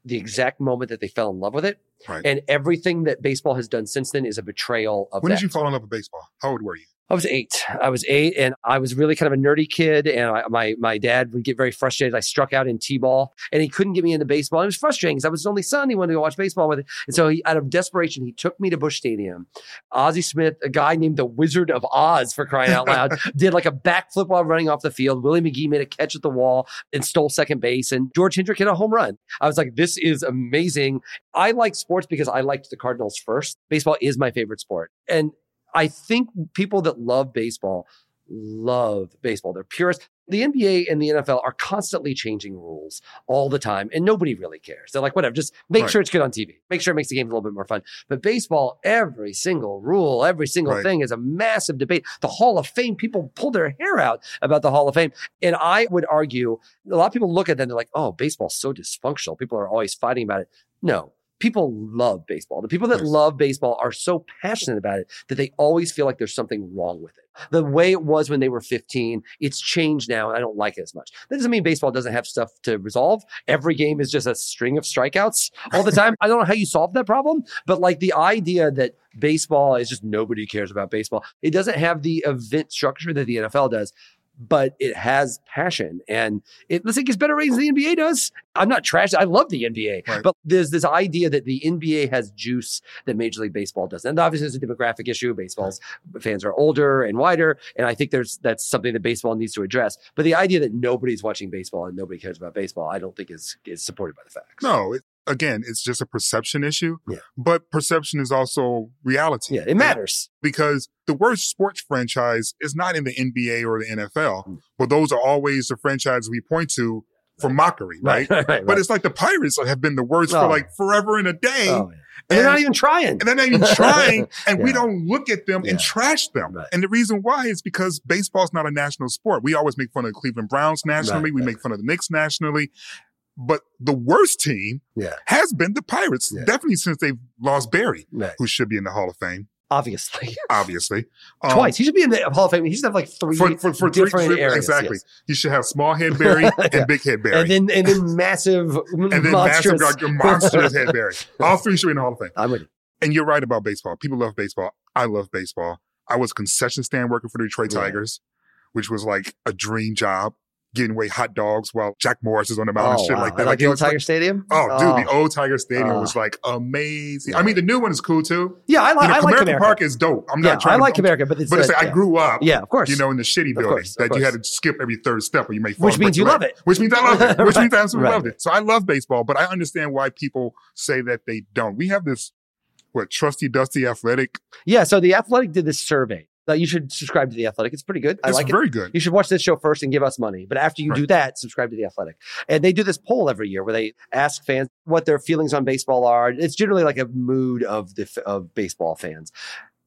the exact moment that they fell in love with it. Right. And everything that baseball has done since then is a betrayal of when that. did you fall in love with baseball? How old were you? I was eight. I was eight, and I was really kind of a nerdy kid. And I, my my dad would get very frustrated. I struck out in t-ball, and he couldn't get me into baseball. It was frustrating because I was his only son. He wanted to go watch baseball with it, and so he, out of desperation, he took me to Busch Stadium. Ozzie Smith, a guy named the Wizard of Oz, for crying out loud, did like a backflip while running off the field. Willie McGee made a catch at the wall and stole second base, and George Hendrick hit a home run. I was like, this is amazing. I like sports because I liked the Cardinals first. Baseball is my favorite sport, and I think people that love baseball love baseball. They're purists. The NBA and the NFL are constantly changing rules all the time, and nobody really cares. They're like, whatever, just make Right. sure it's good on TV. Make sure it makes the game a little bit more fun. But baseball, every single rule, every single Right. thing is a massive debate. The Hall of Fame, people pull their hair out about the Hall of Fame. And I would argue, a lot of people look at that and they're like, oh, baseball's so dysfunctional. People are always fighting about it. No. People love baseball. The people that love baseball are so passionate about it that they always feel like there's something wrong with it. The way it was when they were 15, it's changed now, and I don't like it as much. That doesn't mean baseball doesn't have stuff to resolve. Every game is just a string of strikeouts all the time. I don't know how you solve that problem, but like the idea that baseball is just nobody cares about baseball, it doesn't have the event structure that the NFL does. But it has passion, and it listen it gets better ratings than the NBA does. I'm not trash. I love the NBA, Right. but there's this idea that the NBA has juice that Major League Baseball doesn't. And obviously, it's a demographic issue. Baseball's fans are older and wider, and I think there's that's something that baseball needs to address. But the idea that nobody's watching baseball and nobody cares about baseball, I don't think is is supported by the facts. No, it, again, it's just a perception issue. Yeah. But perception is also reality. Yeah, it matters. Because the worst sports franchise is not in the NBA or the NFL, Mm. but those are always the franchises we point to for mockery, right? right, right. But it's like the Pirates have been the worst Oh. for like forever and a day. Oh, yeah. And they're not even trying. and they're not even trying, and we don't look at them Yeah. and trash them. Right. And the reason why is because baseball's not a national sport. We always make fun of the Cleveland Browns nationally. Right, we right. make fun of the Knicks nationally. But the worst team Yeah. has been the Pirates, Yeah. definitely since they've lost Barry, Right. who should be in the Hall of Fame, Obviously. obviously. Um, Twice. He should be in the Hall of Fame. He should have like three For, for, for different three- areas. exactly. yes. You should have small head Barry Yeah. and big head Barry. And then and then massive and then monstrous. massive like, monstrous head Barry. All three should be in the Hall of Fame. I'm with you. And you're right about baseball. People love baseball. I love baseball. I was concession stand working for the Detroit Yeah. Tigers, which was like a dream job. Getting away hot dogs while Jack Morris is on the mound and Oh, shit wow. like that. like the it old was like- Tiger Stadium? oh, dude, the oh. old Tiger Stadium Oh. was like amazing. Yeah. I mean, the new one is cool too. Yeah, I like You know, I like Comerica America. Park is dope. I'm yeah, not trying I like to, America, but it's but it's like I grew up, Yeah, of course. you know, in the shitty building course, that you had to skip every third step or you may fall. Which means you love it. Which means I love it. Which Right. means I absolutely Right. loved it. So I love baseball, but I understand why people say that they don't. We have this, what, trusty, dusty, athletic. Yeah, so the Athletic did this survey. Uh, you should subscribe to the Athletic. It's pretty good. I It's like it. very good. You should watch this show first and give us money. But after you do that, subscribe to The Athletic. And they do this poll every year where they ask fans what their feelings on baseball are. It's generally like a mood of the of baseball fans.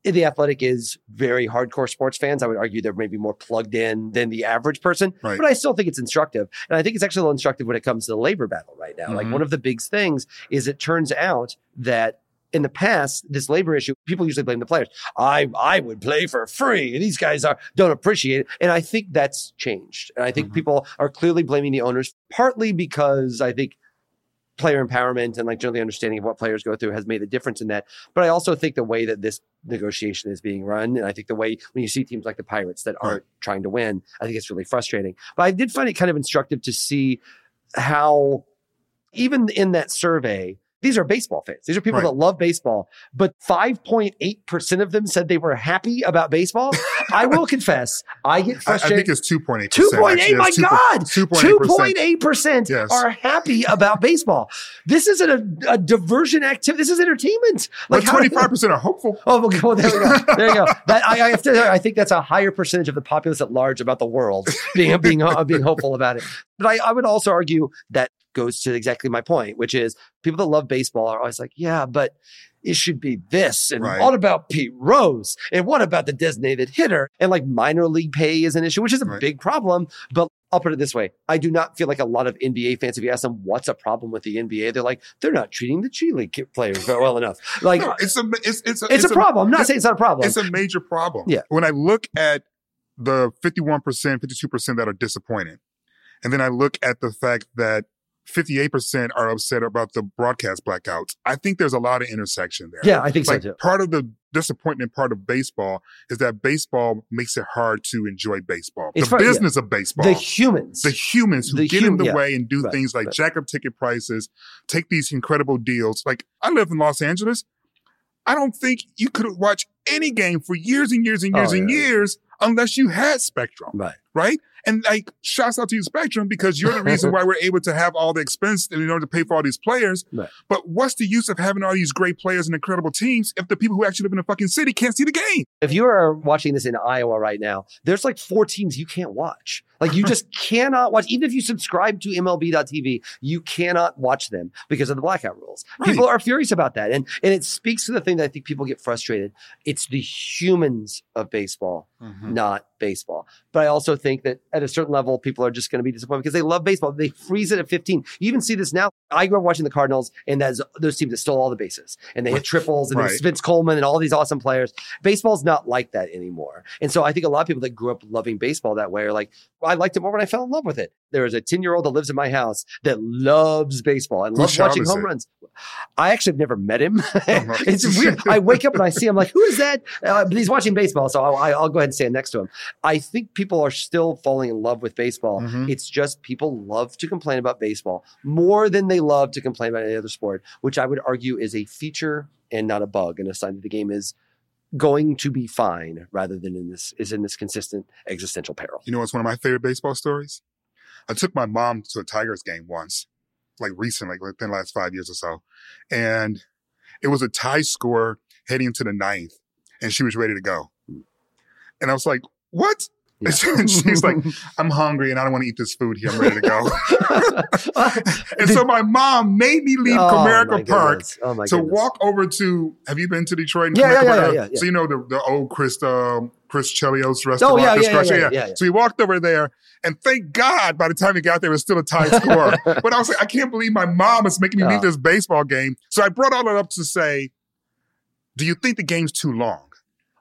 The Athletic is very hardcore sports fans. I would argue they're maybe more plugged in than the average person, Right. but I still think it's instructive. And I think it's actually a little instructive when it comes to the labor battle right now. Like Mhm. one of the big things is it turns out that in the past, this labor issue, people usually blame the players. I I would play for free. and These guys are don't appreciate it. And I think that's changed. And I think Mhm. people are clearly blaming the owners, partly because I think player empowerment and like generally understanding of what players go through has made a difference in that. But I also think the way that this negotiation is being run, and I think the way when you see teams like the Pirates that aren't trying to win, I think it's really frustrating. But I did find it kind of instructive to see how even in that survey, these are baseball fans. These are people Right. that love baseball, but 5.8% of them said they were happy about baseball. I will confess, I get I, I think it's 2.8. 2.8, my God. 2.8%. 2.8% Yes. are happy about baseball. This isn't a, a diversion activity. This is entertainment. But 25% are hopeful. Oh, okay, well, there we go. There you go. That, I, I, have to, I think that's a higher percentage of the populace at large about the world being being being hopeful about it. But I, I would also argue that goes to exactly my point, which is people that love baseball are always like, yeah, but it should be this. And Right. what about Pete Rose? And what about the designated hitter? And like minor league pay is an issue, which is a Right. big problem. But I'll put it this way. I do not feel like a lot of NBA fans, if you ask them what's a problem with the NBA, they're like, they're not treating the G League players well enough. Like, No, it's a it's it's a, it's, a problem. I'm not saying it's not a problem. It's a major problem. Yeah. When I look at the 51%, 52% that are disappointed. And then I look at the fact that 58% are upset about the broadcast blackouts. I think there's a lot of intersection there. Yeah, I think like, so too. Part of the disappointment part of baseball is that baseball makes it hard to enjoy baseball. It's the far- yeah. business of baseball. The humans. the humans who The get hum- in the yeah. way and do Right, things like right. jack up ticket prices, take these incredible deals. Like I live in Los Angeles. I don't think you could watch any game for years and years and oh, years Oh, and yeah. years unless you had Spectrum right. right? And like, shouts out to you, Spectrum, because you're the reason why we're able to have all the expense in order to pay for all these players. Right. But what's the use of having all these great players and incredible teams if the people who actually live in the fucking city can't see the game? If you are watching this in Iowa right now, there's like four teams you can't watch. Like you just cannot watch. Even if you subscribe to MLB.tv, you cannot watch them because of the blackout rules. Right. People are furious about that. And and it speaks to the thing that I think people get frustrated. It's the humans of baseball, mm-hmm. not baseball. But I also think that at a certain level, people are just going to be disappointed because they love baseball. They freeze it at 15. You even see this now. I grew up watching the Cardinals, and that's those teams that stole all the bases and they hit triples, and Right. there's Vince Coleman and all these awesome players. Baseball's not like that anymore. And so I think a lot of people that grew up loving baseball that way are like, I liked it more when I fell in love with it. There is a 10 year old that lives in my house that loves baseball and Whose loves watching home it? runs. I actually have never met him. no. it's weird. I wake up and I see him like, who is that? Uh, but he's watching baseball. So I'll, I'll go ahead and stand next to him. I think people are still falling in love with baseball. Mhm. It's just people love to complain about baseball more than they love to complain about any other sport, which I would argue is a feature and not a bug and a sign that the game is going to be fine rather than in this is in this consistent existential peril. You know what's one of my favorite baseball stories? I took my mom to a Tigers game once, like recently, like within the last five years or so. And it was a tie score heading into the ninth, and she was ready to go. Hmm. And I was like, what? Yeah. And she's like, I'm hungry and I don't want to eat this food here. I'm ready to go. and so my mom made me leave Oh, Comerica Park. Oh to goodness. walk over to. Have you been to Detroit? and Yeah, yeah, yeah, yeah, yeah. So you know the, the old Chris um, Chris Chelios restaurant. Oh, yeah, yeah, yeah, yeah. So we walked over there, and thank God, by the time we got there, it was still a tie score. but I was like, I can't believe my mom is making me Oh. leave this baseball game. So I brought all that up to say, do you think the game's too long?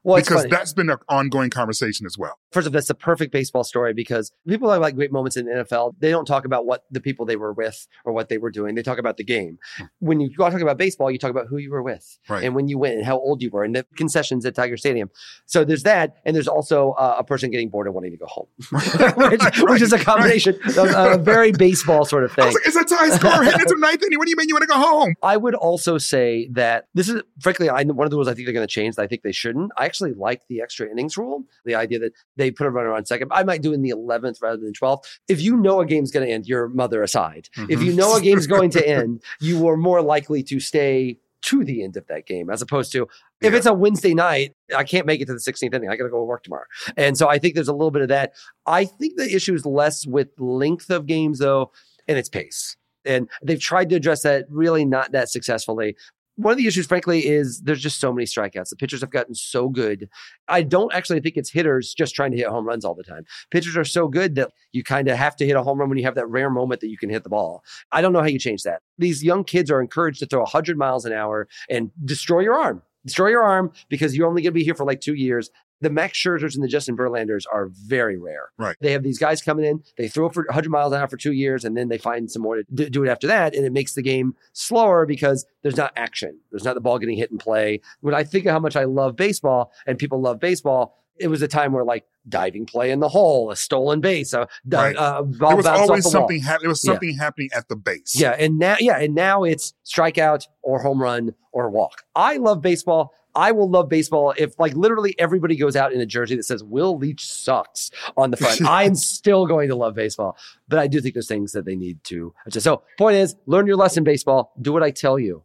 Well, because that's been an ongoing conversation as well. First of all, that's the perfect baseball story because people have like great moments in the NFL. They don't talk about what the people they were with or what they were doing. They talk about the game. When you talk about baseball, you talk about who you were with Right. and when you went and how old you were and the concessions at Tiger Stadium. So there's that. And there's also uh, a person getting bored and wanting to go home, which, which is a combination of a very baseball sort of thing. like, it's a tie score heading into ninth inning. What do you mean you want to go home? I would also say that this is, frankly, I, one of the rules I think they're going to change. That I think they shouldn't. I actually like the extra innings rule. The idea that they put a runner on second. I might do it in the eleventh rather than twelfth. If you know a game's going to end, your mother aside, if you Mhm. know a game's going to end, you are more likely to stay to the end of that game as opposed to if Yeah. it's a Wednesday night, I can't make it to the 16th inning. I got to go to work tomorrow. And so I think there's a little bit of that. I think the issue is less with length of games though, and its pace. And they've tried to address that really not that successfully. One of the issues, frankly, is there's just so many strikeouts. The pitchers have gotten so good. I don't actually think it's hitters just trying to hit home runs all the time. Pitchers are so good that you kind of have to hit a home run when you have that rare moment that you can hit the ball. I don't know how you change that. These young kids are encouraged to throw 100 miles an hour and destroy your arm. Destroy your arm because you're only going to be here for like two years. The Max Scherzers and the Justin Verlanders are very rare. Right. They have these guys coming in, they throw for 100 miles an hour for two years, and then they find some more to do it after that. And it makes the game slower because there's not action. There's not the ball getting hit and play. When I think of how much I love baseball and people love baseball, it was a time where like diving play in the hole, a stolen base, a, a- Right. a ball There was always something. hap- there was Yeah. something happening at the base. Yeah, and now yeah, and now it's strikeout or home run or walk. I love baseball. I will love baseball if like literally everybody goes out in a jersey that says Will Leitch sucks on the front. I'm still going to love baseball. But I do think there's things that they need to adjust. So point is learn your lesson baseball. Do what I tell you.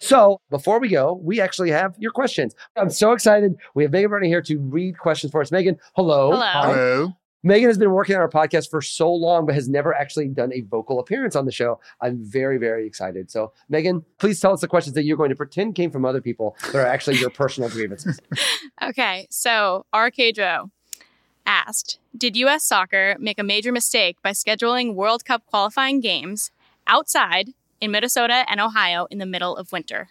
So before we go, we actually have your questions. I'm so excited. We have Megan Burney here to read questions for us. Megan, hello. Hello. Hi. Hello. Megan has been working on our podcast for so long, but has never actually done a vocal appearance on the show. I'm very, very excited. So, Megan, please tell us the questions that you're going to pretend came from other people that are actually your personal grievances. Okay, so Arcadro asked Did U.S. soccer make a major mistake by scheduling World Cup qualifying games outside in Minnesota and Ohio in the middle of winter?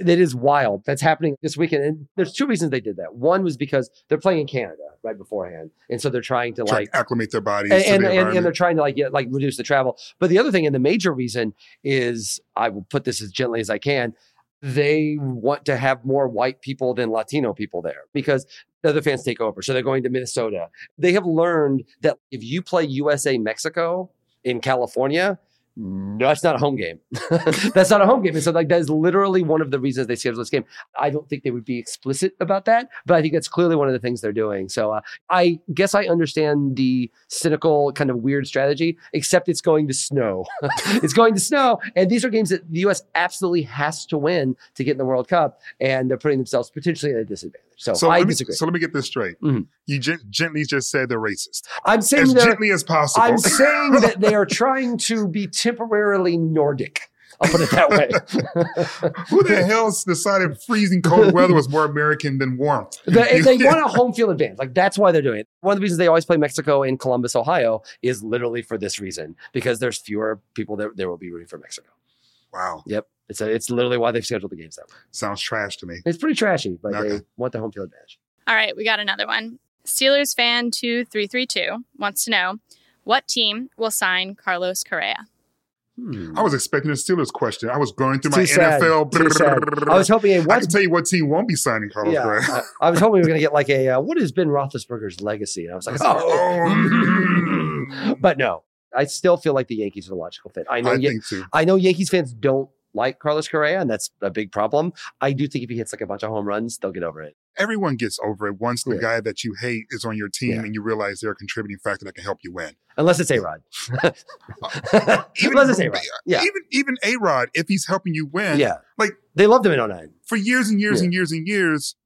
It is wild. That's happening this weekend. And there's two reasons they did that. One was because they're playing in Canada right beforehand. And so they're trying to Trying like acclimate their bodies and, and, the and, and they're trying to like get like reduce the travel. But the other thing, and the major reason is I will put this as gently as I can. They want to have more white people than Latino people there because the other fans take over. So they're going to Minnesota. They have learned that if you play USA Mexico in California, no, that's not a home game. that's not a home game. And so like that is literally one of the reasons they scheduled this game. I don't think they would be explicit about that, but I think that's clearly one of the things they're doing. So uh, I guess I understand the cynical kind of weird strategy, except it's going to snow. it's going to snow. And these are games that the US absolutely has to win to get in the World Cup. And they're putting themselves potentially at a disadvantage. So, I let me, disagree. So let me get this straight. Mhm. You gen- gently just said they're racist. I'm saying as gently as possible. I'm saying that they are trying to be temporarily Nordic. I'll put it that way. Who the hell decided freezing cold weather was more American than warmth? They, they want a home field advantage. Like that's why they're doing it. One of the reasons they always play Mexico in Columbus, Ohio, is literally for this reason because there's fewer people that there will be rooting for Mexico. Wow. Yep, it's a, it's literally why they've scheduled the games that way. Sounds trash to me. It's pretty trashy, but they want the home field advantage. All right, we got another one. Steelers fan 2332 wants to know what team will sign Carlos Correa? I was expecting a Steelers question. I was going through Too my sad. NFL. Too sad. I was hoping a I what? can tell you what team won't be signing Carlos Yeah, Correa. I, I was hoping we were going to get like a uh, what is Ben Roethlisberger's legacy, and I was like, oh, but no. I still feel like the Yankees are the logical fit. I know. I Yan- think too. I know Yankees fans don't like Carlos Correa, and that's a big problem. I do think if he hits like a bunch of home runs, they'll get over it. Everyone gets over it once the Yeah. guy that you hate is on your team Yeah. and you realize they're a contributing factor that can help you win. Unless it's A Rod. Unless it's A Rod. Yeah. Even even A Rod, if he's helping you win, Yeah. like They loved him in 09. for years and years Yeah. and years and years,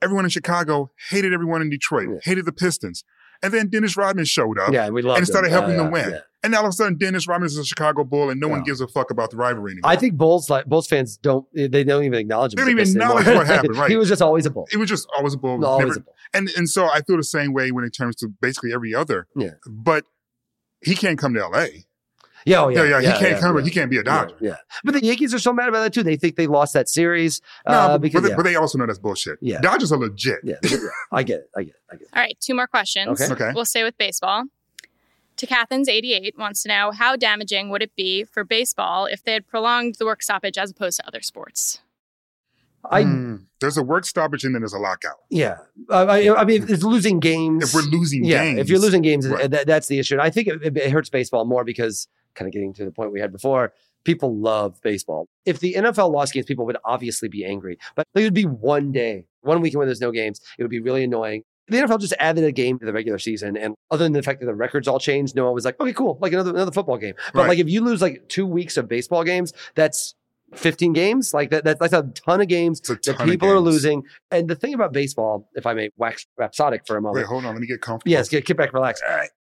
everyone in Chicago hated everyone in Detroit, hated the Pistons. And then Dennis Rodman showed up Yeah, and we loved and started him. helping Uh, them win. Yeah. And all of a sudden, Dennis Rodman is a Chicago Bull, and no one gives a fuck about the rivalry anymore. I think Bulls like Bulls fans don't they don't even acknowledge him. They don't even Piston anymore. acknowledge what happened, right. he was just always a Bull. it was just always a Bull. Always never- a Bull. and and so I feel the same way when it comes to basically every other. Yeah. But he can't come to L.A. Yeah, oh, yeah, Yeah, yeah, he can't come. yeah. He can't be a Dodger. Yeah, yeah. But the Yankees are so mad about that too. They think they lost that series. No, uh, but, because, but, they, yeah. but they also know that's bullshit. Yeah. Dodgers are legit. yeah, yeah, I get it. I get it. I get it. All right, two more questions. Okay. Okay. We'll stay with baseball. To Cathens88 wants to know how damaging would it be for baseball if they had prolonged the work stoppage as opposed to other sports? I Hmm. there's a work stoppage and then there's a lockout. yeah. Uh, I, I mean, it's losing games. If we're losing games. yeah, games, if you're losing games, Right. that, that's the issue. And I think it, it, it hurts baseball more because, kind of getting to the point we had before, people love baseball. If the NFL lost games, people would obviously be angry. But it would be one day, one weekend where there's no games. It would be really annoying. The NFL just added a game to the regular season, and other than the fact that the records all changed, no one was like, "Okay, cool, like another another football game." But Right. like if you lose like two weeks of baseball games, that's 15 games. Like that, that that's a ton of games that ton of people are losing. And the thing about baseball, if I may wax rhapsodic for a moment, Wait, hold on. Let me get comfortable. Yes, get, get back, relax.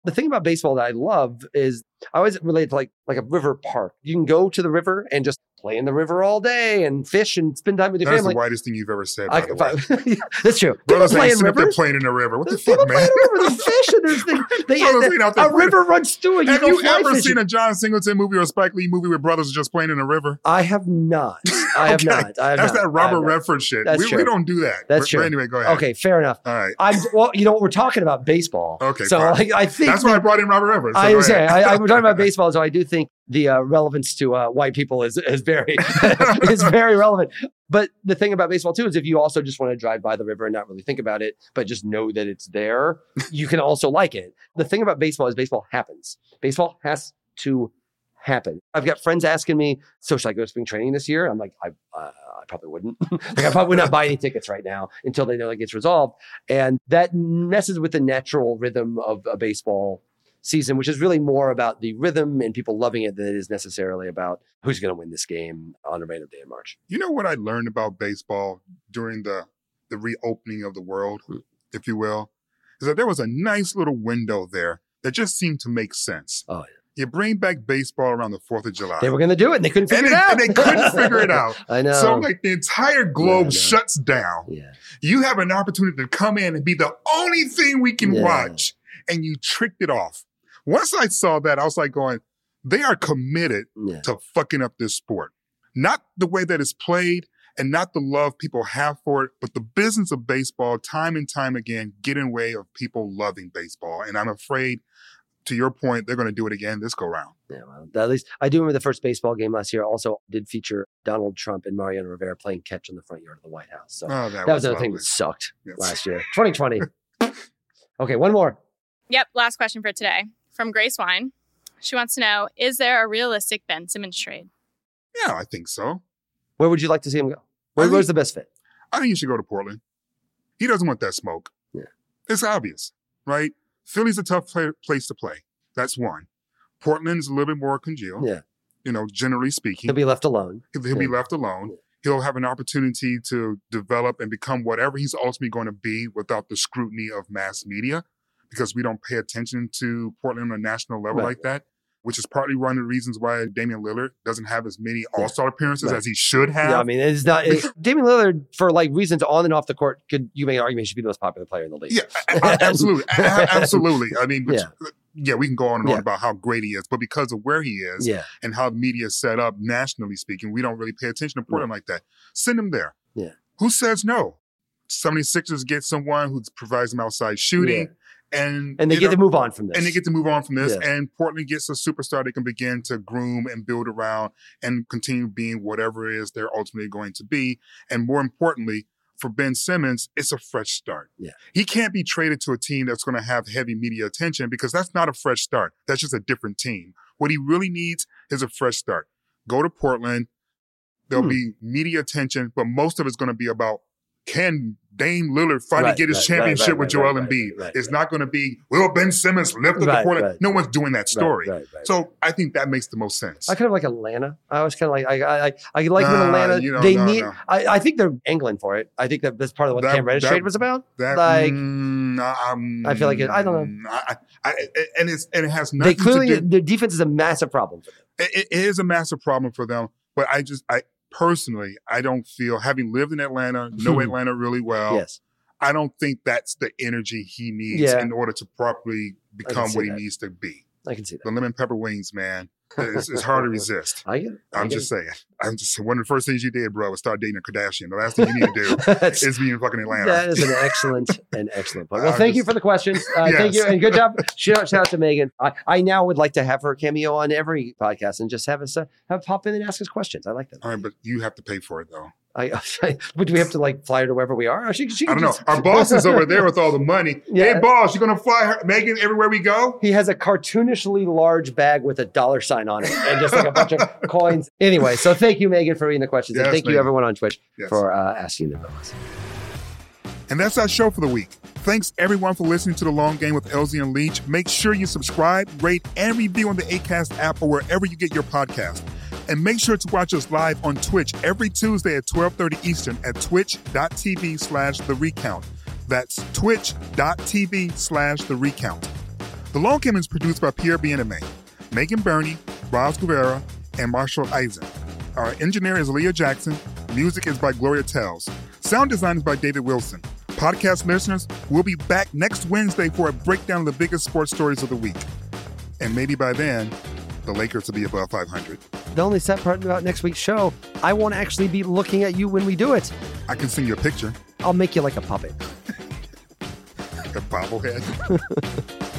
The thing about baseball that I love is I always relate it to like like a river park. You can go to the river and just play in the river all day and fish and spend time with your That's family. That's the widest thing you've ever said. I, the way. that's true. Brothers ain't in sitting up there playing in the river. What the fuck, man? in the river. Fish and there's things. They, ain't out there a river runs through it. You Have you ever fishing. seen a John Singleton movie or a Spike Lee movie where brothers are just playing in a river? I have not. I have Okay. not. I have That's not. that I Robert. Redford shit. That's we, we don't do that. That's But- true. But anyway, go ahead. Okay, fair enough. All right. I'm well. You know what we're talking about baseball. Okay, so like I think That's why I brought in Robert. So I was saying. I, we're talking about baseball, so I do think the uh, relevance to uh, white people is is very is very relevant. But the thing about baseball too is if you also just want to drive by the river and not really think about it, but just know that it's there, you can also like it. The thing about baseball is baseball happens. Baseball has to happen. I've got friends asking me, "So should I go to spring training this year?" I'm like, I, uh, I probably wouldn't. like, I probably would not buy any tickets right now until they know it gets resolved, and that messes with the natural rhythm of a baseball season, which is really more about the rhythm and people loving it than it is necessarily about who's going to win this game on a random day in March. You know what I learned about baseball during the the reopening of the world, Hmm. if you will, is that there was a nice little window there that just seemed to make sense. Oh, yeah. You bring back baseball around the Fourth of July. They were going to do it and they couldn't figure they, it out. and they couldn't figure it out. I know. So like the entire globe know. shuts down. yeah. You have an opportunity to come in and be the only thing we can Yeah. watch, and you tricked it off. Once I saw that, I was like going, they are committed Yeah. to fucking up this sport. Not the way that it's played and not the love people have for it, but the business of baseball, time and time again, get in way of people loving baseball. And I'm afraid, to your point, they're going to do it again this go round. Yeah, well, at least I do remember the first baseball game last year also did feature Donald Trump and Mariano Rivera playing catch in the front yard of the White House. So Oh, that, that was was another thing that sucked Yes. last year. 2020. okay, one more. Yep, last question for today from Grace Wine. She wants to know Is there a realistic Ben Simmons trade? Yeah, I think so. Where would you like to see him go? Where, I think- where's the best fit? I think he should go to Portland. He doesn't want that smoke. Yeah. It's obvious, right? Philly's a tough play, place to play. That's one. Portland's a little bit more congealed. Yeah. You know, generally speaking. He'll be left alone. He'll, he'll be left alone. He'll have an opportunity to develop and become whatever he's ultimately going to be without the scrutiny of mass media because we don't pay attention to Portland on a national level Right. like that, which is partly one of the reasons why Damian Lillard doesn't have as many all star appearances Right. as he should have. Yeah, I mean, it's not. Damian Lillard, for like reasons on and off the court, could you make an argument he should be the most popular player in the league? Yeah, absolutely, a- absolutely. I mean, Yeah. yeah. we can go on and on about how great he is, but because of where he is Yeah. and how the media is set up nationally speaking, we don't really pay attention to Portland like that. Send him there. Yeah. Who says no? 76ers get someone who provides them outside shooting, and And they get know, to move on from this. and they get to move on from this. Yeah. And Portland gets a superstar they can begin to groom and build around and continue being whatever it is they're ultimately going to be. And more importantly, for Ben Simmons, it's a fresh start. Yeah. He can't be traded to a team that's going to have heavy media attention because that's not a fresh start. That's just a different team. What he really needs is a fresh start. Go to Portland. There'll Hmm. be media attention, but most of it's going to be about can Dame Lillard finally Right, get his right, championship right, with Joel Embiid? it's not going to be, will Ben Simmons lift up the Portland? No one's doing that story. So I think that makes the most sense. I kind of like Atlanta. I was kind of like I I, I, like when Atlanta you know, they no, need. no. I, I think they're angling for it. I think that that's part of what That- Cam Reddish trade was about. That, like mm, um, I feel like it- I don't know. I, I, I- and it's and it has they nothing clearly to do. their defense is a massive problem for them. It, it is a massive problem for them. But I just, I personally, I don't feel having lived in Atlanta, know hmm. Atlanta really well. yes, I don't think that's the energy he needs Yeah. in order to properly become what he that. needs to be. I can see that. The lemon pepper wings, man, it's, it's hard to resist. I get. I I'm get just saying. I'm just one of the first things you did, bro, was start dating a Kardashian. The last thing you need to do is be in fucking Atlanta. That is an excellent, an excellent point. Well, I'm thank you for the questions. Uh, Thank you and good job. Shout out, shout out to Megan. I, I now would like to have her cameo on every podcast and just have us uh, have pop in and ask us questions. I like that. All right, but you have to pay for it though. I, but do we have to like fly her to wherever we are? Or she, she I don't know. Our boss is over there with all the money. Yeah. Hey, boss, you gonna fly her, Megan everywhere we go? He has a cartoonishly large bag with a dollar sign on it and just like a bunch of coins. Anyway, so thank you, Megan, for reading the questions. and Yes, thank you, everyone on Twitch, Yes. for uh, asking them. us. And that's our show for the week. Thanks everyone for listening to the Long Game with LZ and Leitch. Make sure you subscribe, rate, and review on the Acast app or wherever you get your podcast. And make sure to watch us live on Twitch every Tuesday at 12:30 Eastern at twitch.tv slash the recount. That's twitch.tv slash the recount. The Long Game is produced by Pierre Bienaimé, Megan Burney, Roz Guevara, and Marshall Eisen. Our engineer is Leah Jackson. Music is by Gloria Tells. Sound design is by David Wilson. Podcast listeners, we'll be back next Wednesday for a breakdown of the biggest sports stories of the week. And maybe by then, the Lakers will be above 500. The only sad part about next week's show, I won't actually be looking at you when we do it. I can send you a picture, I'll make you like a puppet. like a bobblehead.